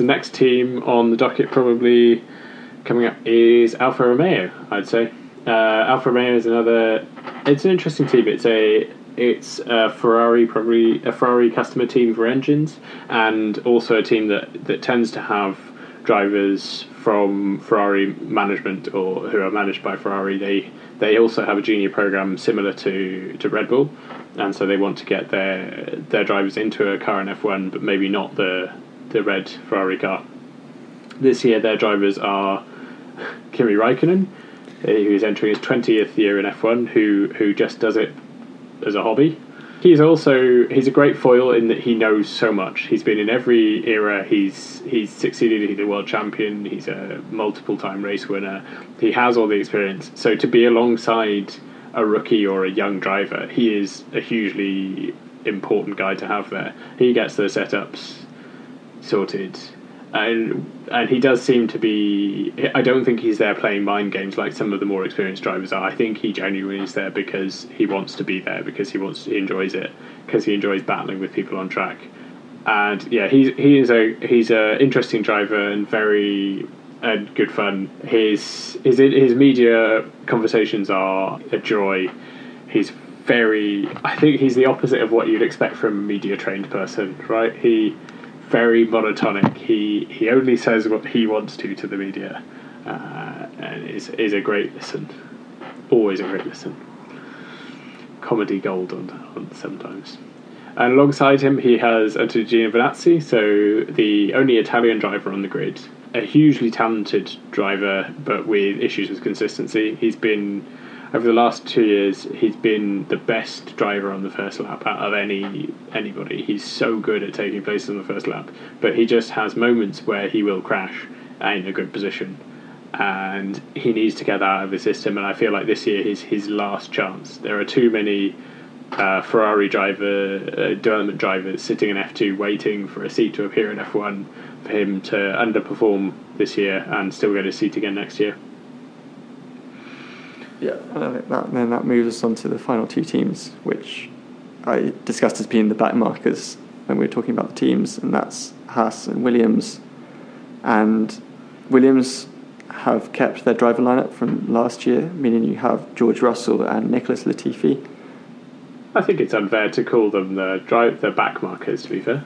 The next team on the docket probably coming up is Alfa Romeo. I'd say uh, Alfa Romeo is another. It's an interesting team. It's a it's a Ferrari probably a Ferrari customer team for engines, and also a team that that tends to have drivers from Ferrari management or who are managed by Ferrari. They they also have a junior program similar to, to Red Bull, and so they want to get their their drivers into a car in F one, but maybe not the the red Ferrari car. This year, their drivers are Kimi Raikkonen, uh, who is entering his twentieth year in F one, who who just does it as a hobby. He's also he's a great foil in that he knows so much. He's been in every era. He's he's succeeded. He's a world champion. He's a multiple time race winner. He has all the experience. So to be alongside a rookie or a young driver, he is a hugely important guy to have there. He gets the setups sorted. And and he does seem to be. I don't think he's there playing mind games like some of the more experienced drivers are. I think he genuinely is there because he wants to be there, because he wants he enjoys it, because he enjoys battling with people on track. And yeah, he's he is a he's a interesting driver and very and good fun. His his his media conversations are a joy. He's very. I think he's the opposite of what you'd expect from a media trained person, right? He very monotonic. He he only says what he wants to to the media, uh, and is is a great listen. Always a great listen. Comedy gold on, on sometimes. And alongside him, he has Antonio Giovinazzi, so the only Italian driver on the grid. A hugely talented driver, but with issues with consistency. He's been over the last two years, he's been the best driver on the first lap out of any anybody. He's so good at taking places on the first lap, but he just has moments where he will crash in a good position, and he needs to get that out of the system. And I feel like this year is his last chance. There are too many. Uh, Ferrari driver, uh, development drivers sitting in F2 waiting for a seat to appear in F1 for him to underperform this year and still get a seat again next year. Yeah, and that then that moves us on to the final two teams, which I discussed as being the back markers when we were talking about the teams, and that's Haas and Williams. And Williams have kept their driver lineup from last year, meaning you have George Russell and Nicholas Latifi. I think it's unfair to call them the drive the back markers. To be fair,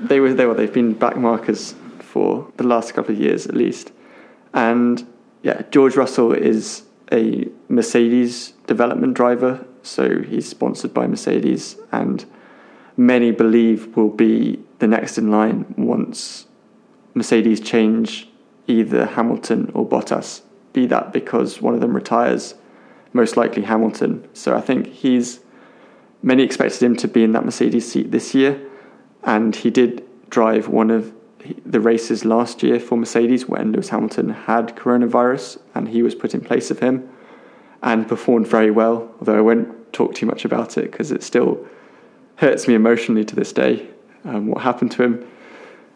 they were they were they've been back markers for the last couple of years at least, and yeah, George Russell is a Mercedes development driver, so he's sponsored by Mercedes, and many believe will be the next in line once Mercedes change either Hamilton or Bottas, be that because one of them retires, most likely Hamilton. So I think he's many expected him to be in that Mercedes seat this year, and he did drive one of the races last year for Mercedes when Lewis Hamilton had coronavirus and he was put in place of him and performed very well. Although I won't talk too much about it because it still hurts me emotionally to this day um, what happened to him.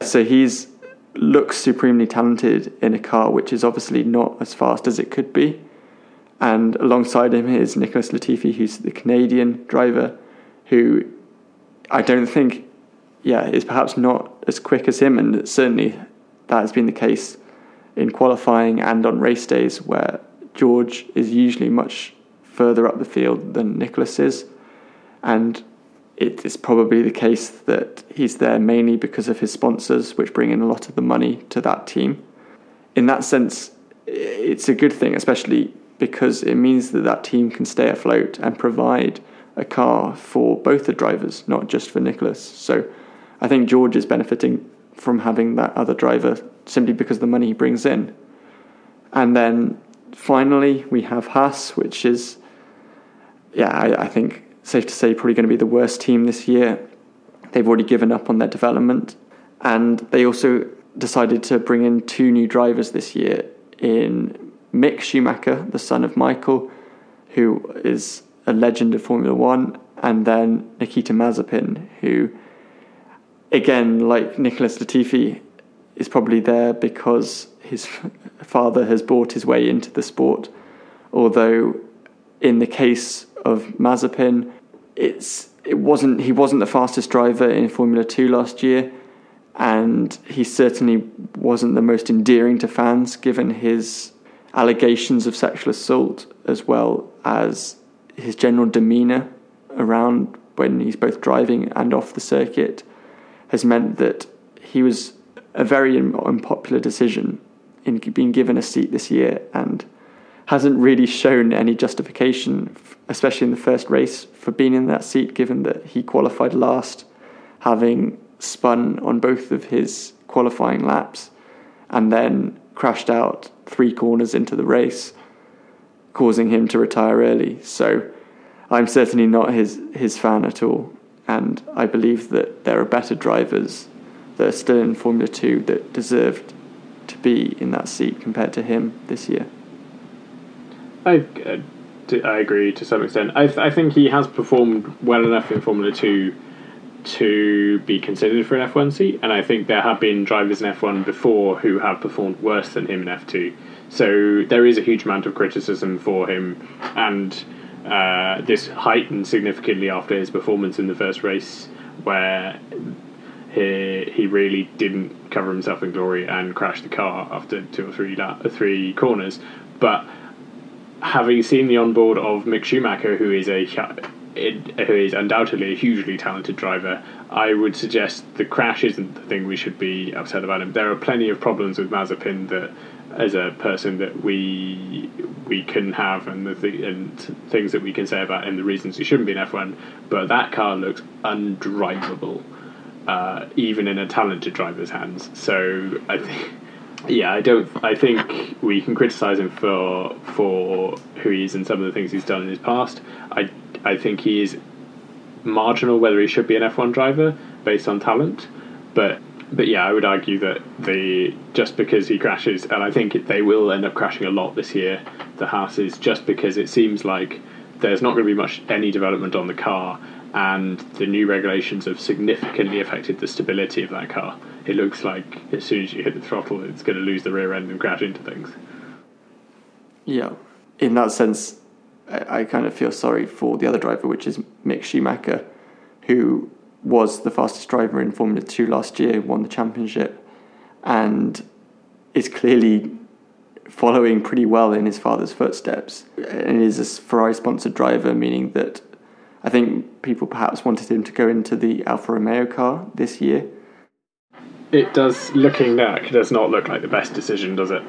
So he's looks supremely talented in a car which is obviously not as fast as it could be. And alongside him is Nicholas Latifi, who's the Canadian driver, who I don't think, yeah, is perhaps not as quick as him, and certainly that has been the case in qualifying and on race days where George is usually much further up the field than Nicholas is, and it is probably the case that he's there mainly because of his sponsors, which bring in a lot of the money to that team. In that sense, it's a good thing, especially because it means that that team can stay afloat and provide a car for both the drivers, not just for Nicholas. So I think George is benefiting from having that other driver simply because the money he brings in. And then finally, we have Haas, which is, yeah, I, I think safe to say probably going to be the worst team this year. They've already given up on their development, and they also decided to bring in two new drivers this year in Mick Schumacher, the son of Michael, who is a legend of Formula One, and then Nikita Mazepin, who again, like Nicholas Latifi, is probably there because his father has bought his way into the sport. Although, in the case of Mazepin, it's it wasn't he wasn't the fastest driver in Formula Two last year, and he certainly wasn't the most endearing to fans, given his allegations of sexual assault as well as his general demeanour around when he's both driving and off the circuit has meant that he was a very unpopular decision in being given a seat this year and hasn't really shown any justification, especially in the first race, for being in that seat, given that he qualified last, having spun on both of his qualifying laps, and then crashed out three corners into the race, causing him to retire early. So I'm certainly not his, his fan at all and I believe that there are better drivers that are still in Formula 2 that deserved to be in that seat compared to him this year. I, uh, I agree to some extent. I, th- I think he has performed well enough in Formula 2 to be considered for an F1 seat, and I think there have been drivers in F1 before who have performed worse than him in F2. So there is a huge amount of criticism for him, and uh, this heightened significantly after his performance in the first race, where he he really didn't cover himself in glory and crashed the car after two or three la- three corners. But having seen the onboard of Mick Schumacher, who is a who is undoubtedly a hugely talented driver, I would suggest the crash isn't the thing we should be upset about him. There are plenty of problems with Mazepin that as a person that we we can have and the th- and things that we can say about him, the reasons he shouldn't be in F1. But that car looks undrivable, uh, even in a talented driver's hands. So I think yeah, I don't. I think we can criticise him for for who he is and some of the things he's done in his past. I I think he is marginal whether he should be an F one driver based on talent, but but yeah, I would argue that the just because he crashes, and I think they will end up crashing a lot this year. The Haas just because it seems like there's not going to be much any development on the car, and the new regulations have significantly affected the stability of that car. It looks like as soon as you hit the throttle, it's going to lose the rear end and crash into things. Yeah, in that sense, I, I kind of feel sorry for the other driver, which is Mick Schumacher, who was the fastest driver in Formula 2 last year, won the championship, and is clearly following pretty well in his father's footsteps. And is a Ferrari sponsored driver, meaning that I think people perhaps wanted him to go into the Alfa Romeo car this year. It does, looking back, does not look like the best decision, does it?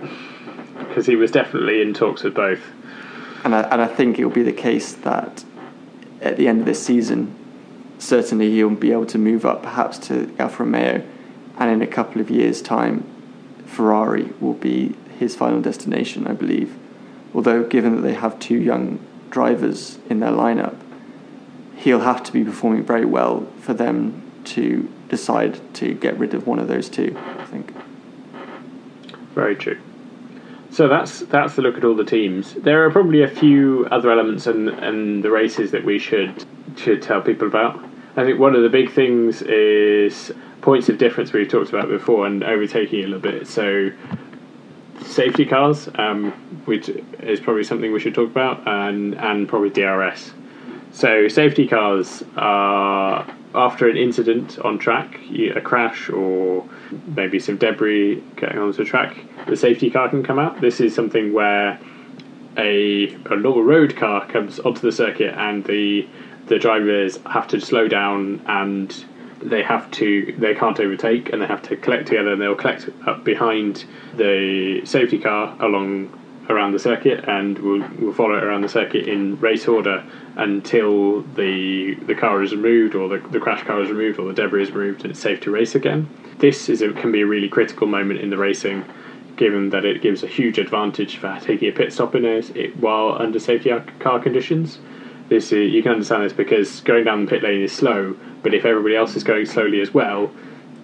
Because he was definitely in talks with both. And I, and I think it will be the case that at the end of this season, certainly he'll be able to move up perhaps to Alfa Romeo, and in a couple of years' time, Ferrari will be his final destination, I believe. Although, given that they have two young drivers in their lineup, he'll have to be performing very well for them to decide to get rid of one of those two, I think. Very true. So that's that's the look at all the teams. There are probably a few other elements and and the races that we should should tell people about. I think one of the big things is points of difference we've talked about before and overtaking a little bit. So safety cars, um, which is probably something we should talk about, and and probably DRS. So safety cars are after an incident on track, a crash or maybe some debris getting onto the track, the safety car can come out. This is something where a, a normal road car comes onto the circuit and the the drivers have to slow down and they have to they can't overtake and they have to collect together and they'll collect up behind the safety car along around the circuit and we'll, we'll follow it around the circuit in race order until the the car is removed or the, the crash car is removed or the debris is removed and it's safe to race again. This is a, can be a really critical moment in the racing given that it gives a huge advantage for taking a pit stop in it while under safety car conditions. This is, you can understand this because going down the pit lane is slow, but if everybody else is going slowly as well,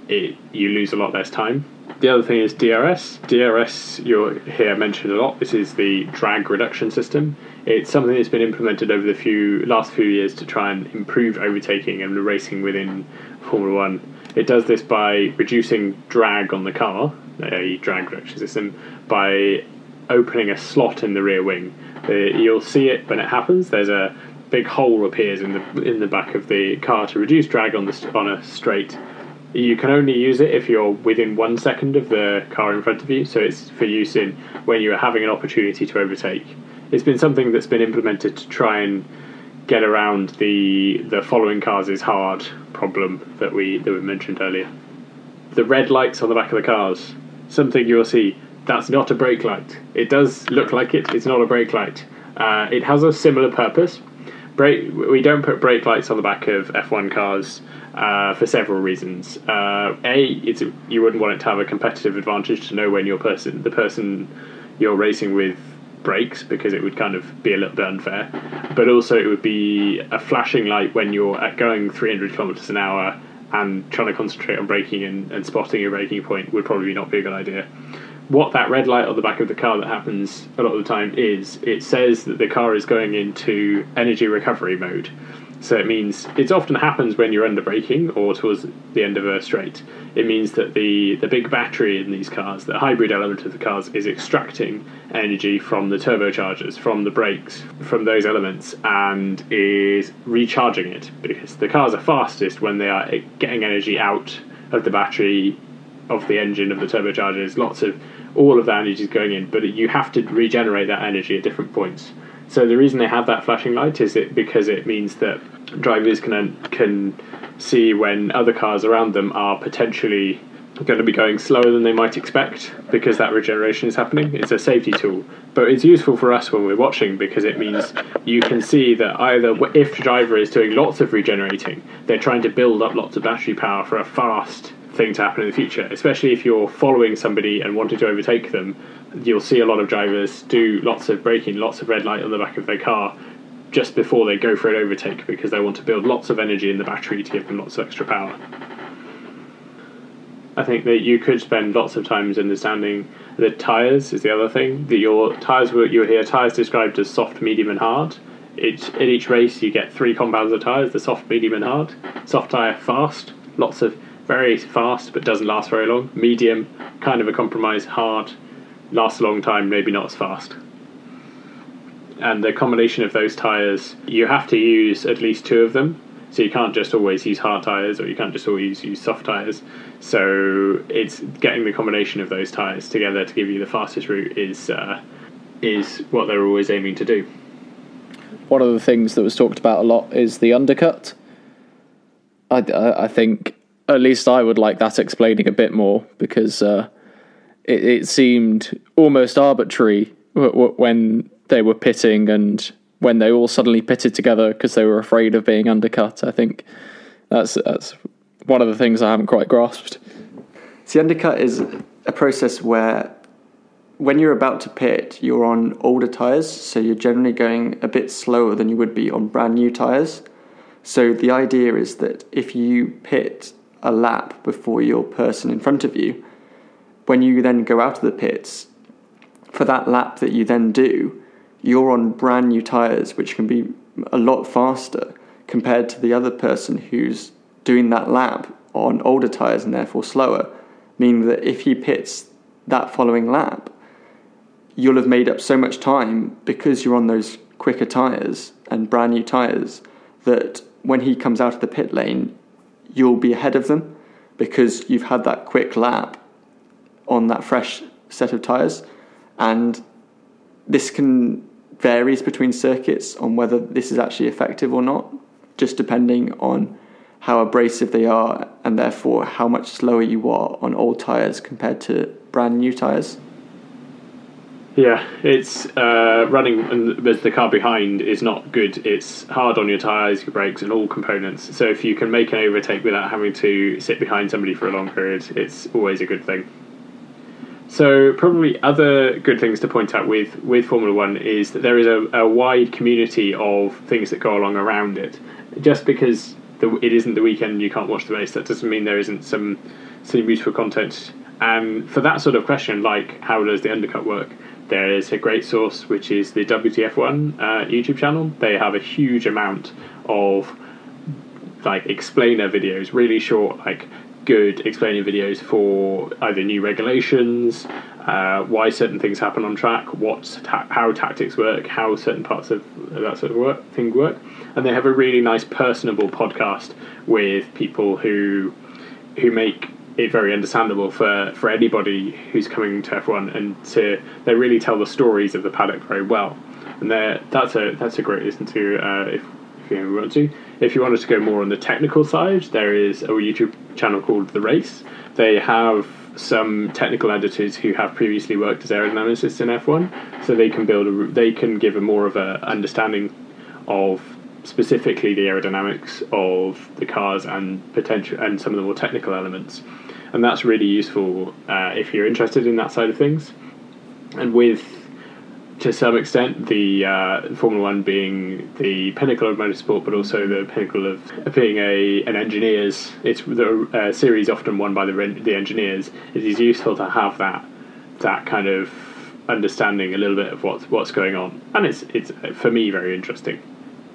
it, you lose a lot less time. The other thing is DRS. DRS, you'll hear mentioned a lot. This is the drag reduction system. It's something that's been implemented over the few last few years to try and improve overtaking and racing within Formula One. It does this by reducing drag on the car, a drag reduction system, by opening a slot in the rear wing. Uh, you'll see it when it happens. There's a big hole appears in the in the back of the car to reduce drag on the on a straight you can only use it if you're within one second of the car in front of you, so it's for use in when you are having an opportunity to overtake. It's been something that's been implemented to try and get around the the following cars is hard problem that we that we mentioned earlier. The red lights on the back of the cars, something you'll see. That's not a brake light. It does look like it. It's not a brake light. Uh, it has a similar purpose. Brake. We don't put brake lights on the back of F1 cars uh, for several reasons. Uh, a, it's a, you wouldn't want it to have a competitive advantage to know when your person, the person you're racing with, brakes because it would kind of be a little bit unfair. But also, it would be a flashing light when you're going 300 kilometers an hour and trying to concentrate on braking and, and spotting your braking point would probably not be a good idea. What that red light on the back of the car that happens a lot of the time is it says that the car is going into energy recovery mode. So it means it often happens when you're under braking or towards the end of a straight. It means that the, the big battery in these cars, the hybrid element of the cars, is extracting energy from the turbochargers, from the brakes, from those elements, and is recharging it because the cars are fastest when they are getting energy out of the battery, of the engine, of the turbochargers. Lots of all of that energy is going in, but you have to regenerate that energy at different points. So the reason they have that flashing light is it because it means that drivers can can see when other cars around them are potentially going to be going slower than they might expect because that regeneration is happening. It's a safety tool, but it's useful for us when we're watching because it means you can see that either if the driver is doing lots of regenerating, they're trying to build up lots of battery power for a fast thing to happen in the future, especially if you're following somebody and wanting to overtake them. You'll see a lot of drivers do lots of braking, lots of red light on the back of their car just before they go for an overtake because they want to build lots of energy in the battery to give them lots of extra power. I think that you could spend lots of times understanding the tires is the other thing. That your tires were you hear tires described as soft, medium, and hard. Each in each race you get three compounds of tires: the soft, medium, and hard. Soft tire fast, lots of very fast, but doesn't last very long. Medium, kind of a compromise. Hard, lasts a long time, maybe not as fast. And the combination of those tires, you have to use at least two of them. So you can't just always use hard tires, or you can't just always use soft tires. So it's getting the combination of those tires together to give you the fastest route is uh, is what they're always aiming to do. One of the things that was talked about a lot is the undercut. I, I think at least I would like that explaining a bit more because uh, it, it seemed almost arbitrary w- w- when they were pitting and when they all suddenly pitted together because they were afraid of being undercut. I think that's that's one of the things I haven't quite grasped. The undercut is a process where when you're about to pit, you're on older tyres, so you're generally going a bit slower than you would be on brand new tyres. So the idea is that if you pit a lap before your person in front of you, when you then go out of the pits, for that lap that you then do, you're on brand new tyres, which can be a lot faster compared to the other person who's doing that lap on older tyres and therefore slower, meaning that if he pits that following lap, you'll have made up so much time because you're on those quicker tyres and brand new tyres that when he comes out of the pit lane, you'll be ahead of them because you've had that quick lap on that fresh set of tyres. And this can varies between circuits on whether this is actually effective or not, just depending on how abrasive they are and therefore how much slower you are on old tyres compared to brand new tyres. Yeah, it's uh, running with the car behind is not good. It's hard on your tyres, your brakes, and all components. So if you can make an overtake without having to sit behind somebody for a long period, it's always a good thing. So probably other good things to point out with with Formula One is that there is a, a wide community of things that go along around it. Just because the, it isn't the weekend you can't watch the race, that doesn't mean there isn't some some useful content. And for that sort of question, like how does the undercut work, there is a great source which is the WTF1 uh, YouTube channel. They have a huge amount of like explainer videos, really short, like good explaining videos for either new regulations, uh, why certain things happen on track, what ta- how tactics work, how certain parts of that sort of work thing work, and they have a really nice personable podcast with people who who make it very understandable for, for anybody who's coming to F1 and to they really tell the stories of the paddock very well. And that's a that's a great listen to uh, if, if you want to. If you wanted to go more on the technical side there is a YouTube channel called The Race. They have some technical editors who have previously worked as aerodynamicists in F1 so they can build a, they can give a more of a understanding of specifically the aerodynamics of the cars and potential and some of the more technical elements and that's really useful uh, if you're interested in that side of things. And with, to some extent, the uh, Formula One being the pinnacle of motorsport, but also the pinnacle of being a an engineers. It's the uh, series often won by the the engineers. It is useful to have that that kind of understanding a little bit of what's what's going on, and it's it's for me very interesting.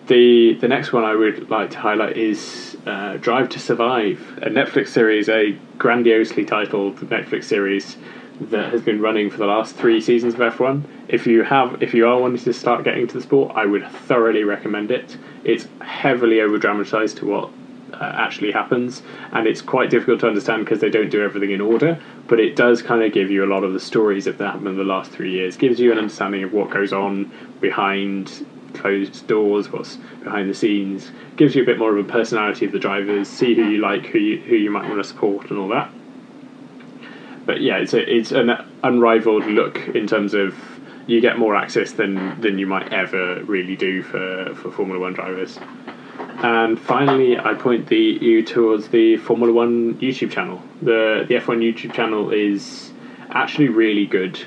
The the next one I would like to highlight is uh, Drive to Survive, a Netflix series, a grandiosely titled Netflix series that has been running for the last three seasons of F1. If you have, if you are wanting to start getting into the sport, I would thoroughly recommend it. It's heavily over dramatized to what uh, actually happens, and it's quite difficult to understand because they don't do everything in order. But it does kind of give you a lot of the stories that happened in the last three years. Gives you an understanding of what goes on behind closed doors, what's behind the scenes, gives you a bit more of a personality of the drivers, see who you like, who you, who you might want to support, and all that. But yeah, it's a, it's an unrivaled look in terms of you get more access than than you might ever really do for, for Formula One drivers. And finally, I point the you towards the Formula One YouTube channel. The the F1 YouTube channel is actually really good.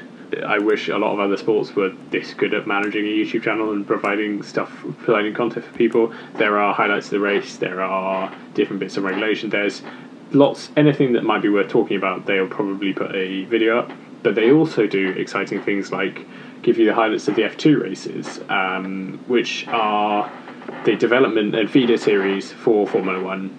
I wish a lot of other sports were this good at managing a YouTube channel and providing stuff, providing content for people. There are highlights of the race. There are different bits of regulation. There's lots anything that might be worth talking about. They'll probably put a video up. But they also do exciting things like give you the highlights of the F2 races, um, which are the development and feeder series for Formula One,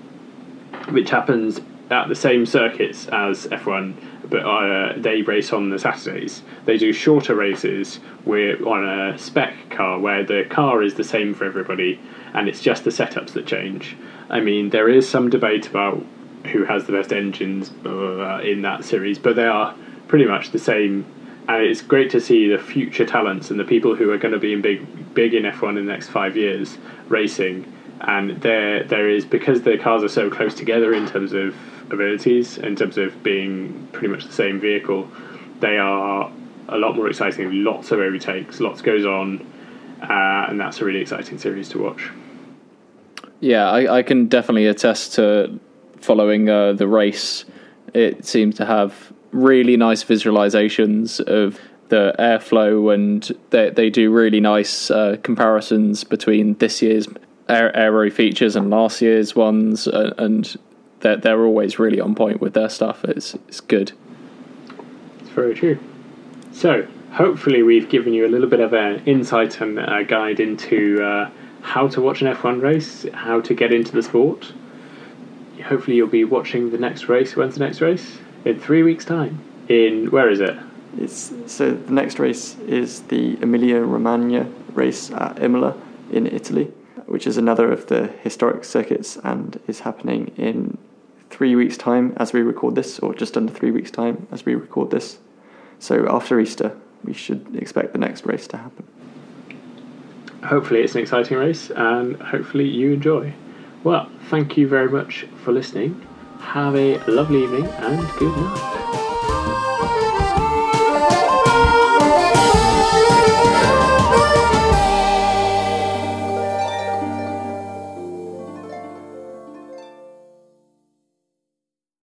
which happens at the same circuits as F1, but uh, they race on the Saturdays. They do shorter races where on a spec car where the car is the same for everybody, and it's just the setups that change. I mean, there is some debate about who has the best engines blah, blah, blah, in that series, but they are pretty much the same. And it's great to see the future talents and the people who are going to be in big, big in F1 in the next five years racing. And there, there is because the cars are so close together in terms of abilities, in terms of being pretty much the same vehicle, they are a lot more exciting. Lots of overtakes, lots goes on, uh, and that's a really exciting series to watch. Yeah, I, I can definitely attest to following uh, the race. It seems to have really nice visualizations of the airflow, and they they do really nice uh, comparisons between this year's aero features and last year's ones, uh, and they're they're always really on point with their stuff. It's it's good. It's very true. So, hopefully, we've given you a little bit of an insight and a guide into uh, how to watch an F1 race, how to get into the sport. Hopefully, you'll be watching the next race. When's the next race? In three weeks' time. In where is it? It's, so the next race is the Emilia Romagna race at Imola in Italy, which is another of the historic circuits and is happening in three weeks' time as we record this, or just under three weeks' time as we record this. So after Easter, we should expect the next race to happen. Hopefully, it's an exciting race, and hopefully, you enjoy. Well, thank you very much for listening. Have a lovely evening and good night.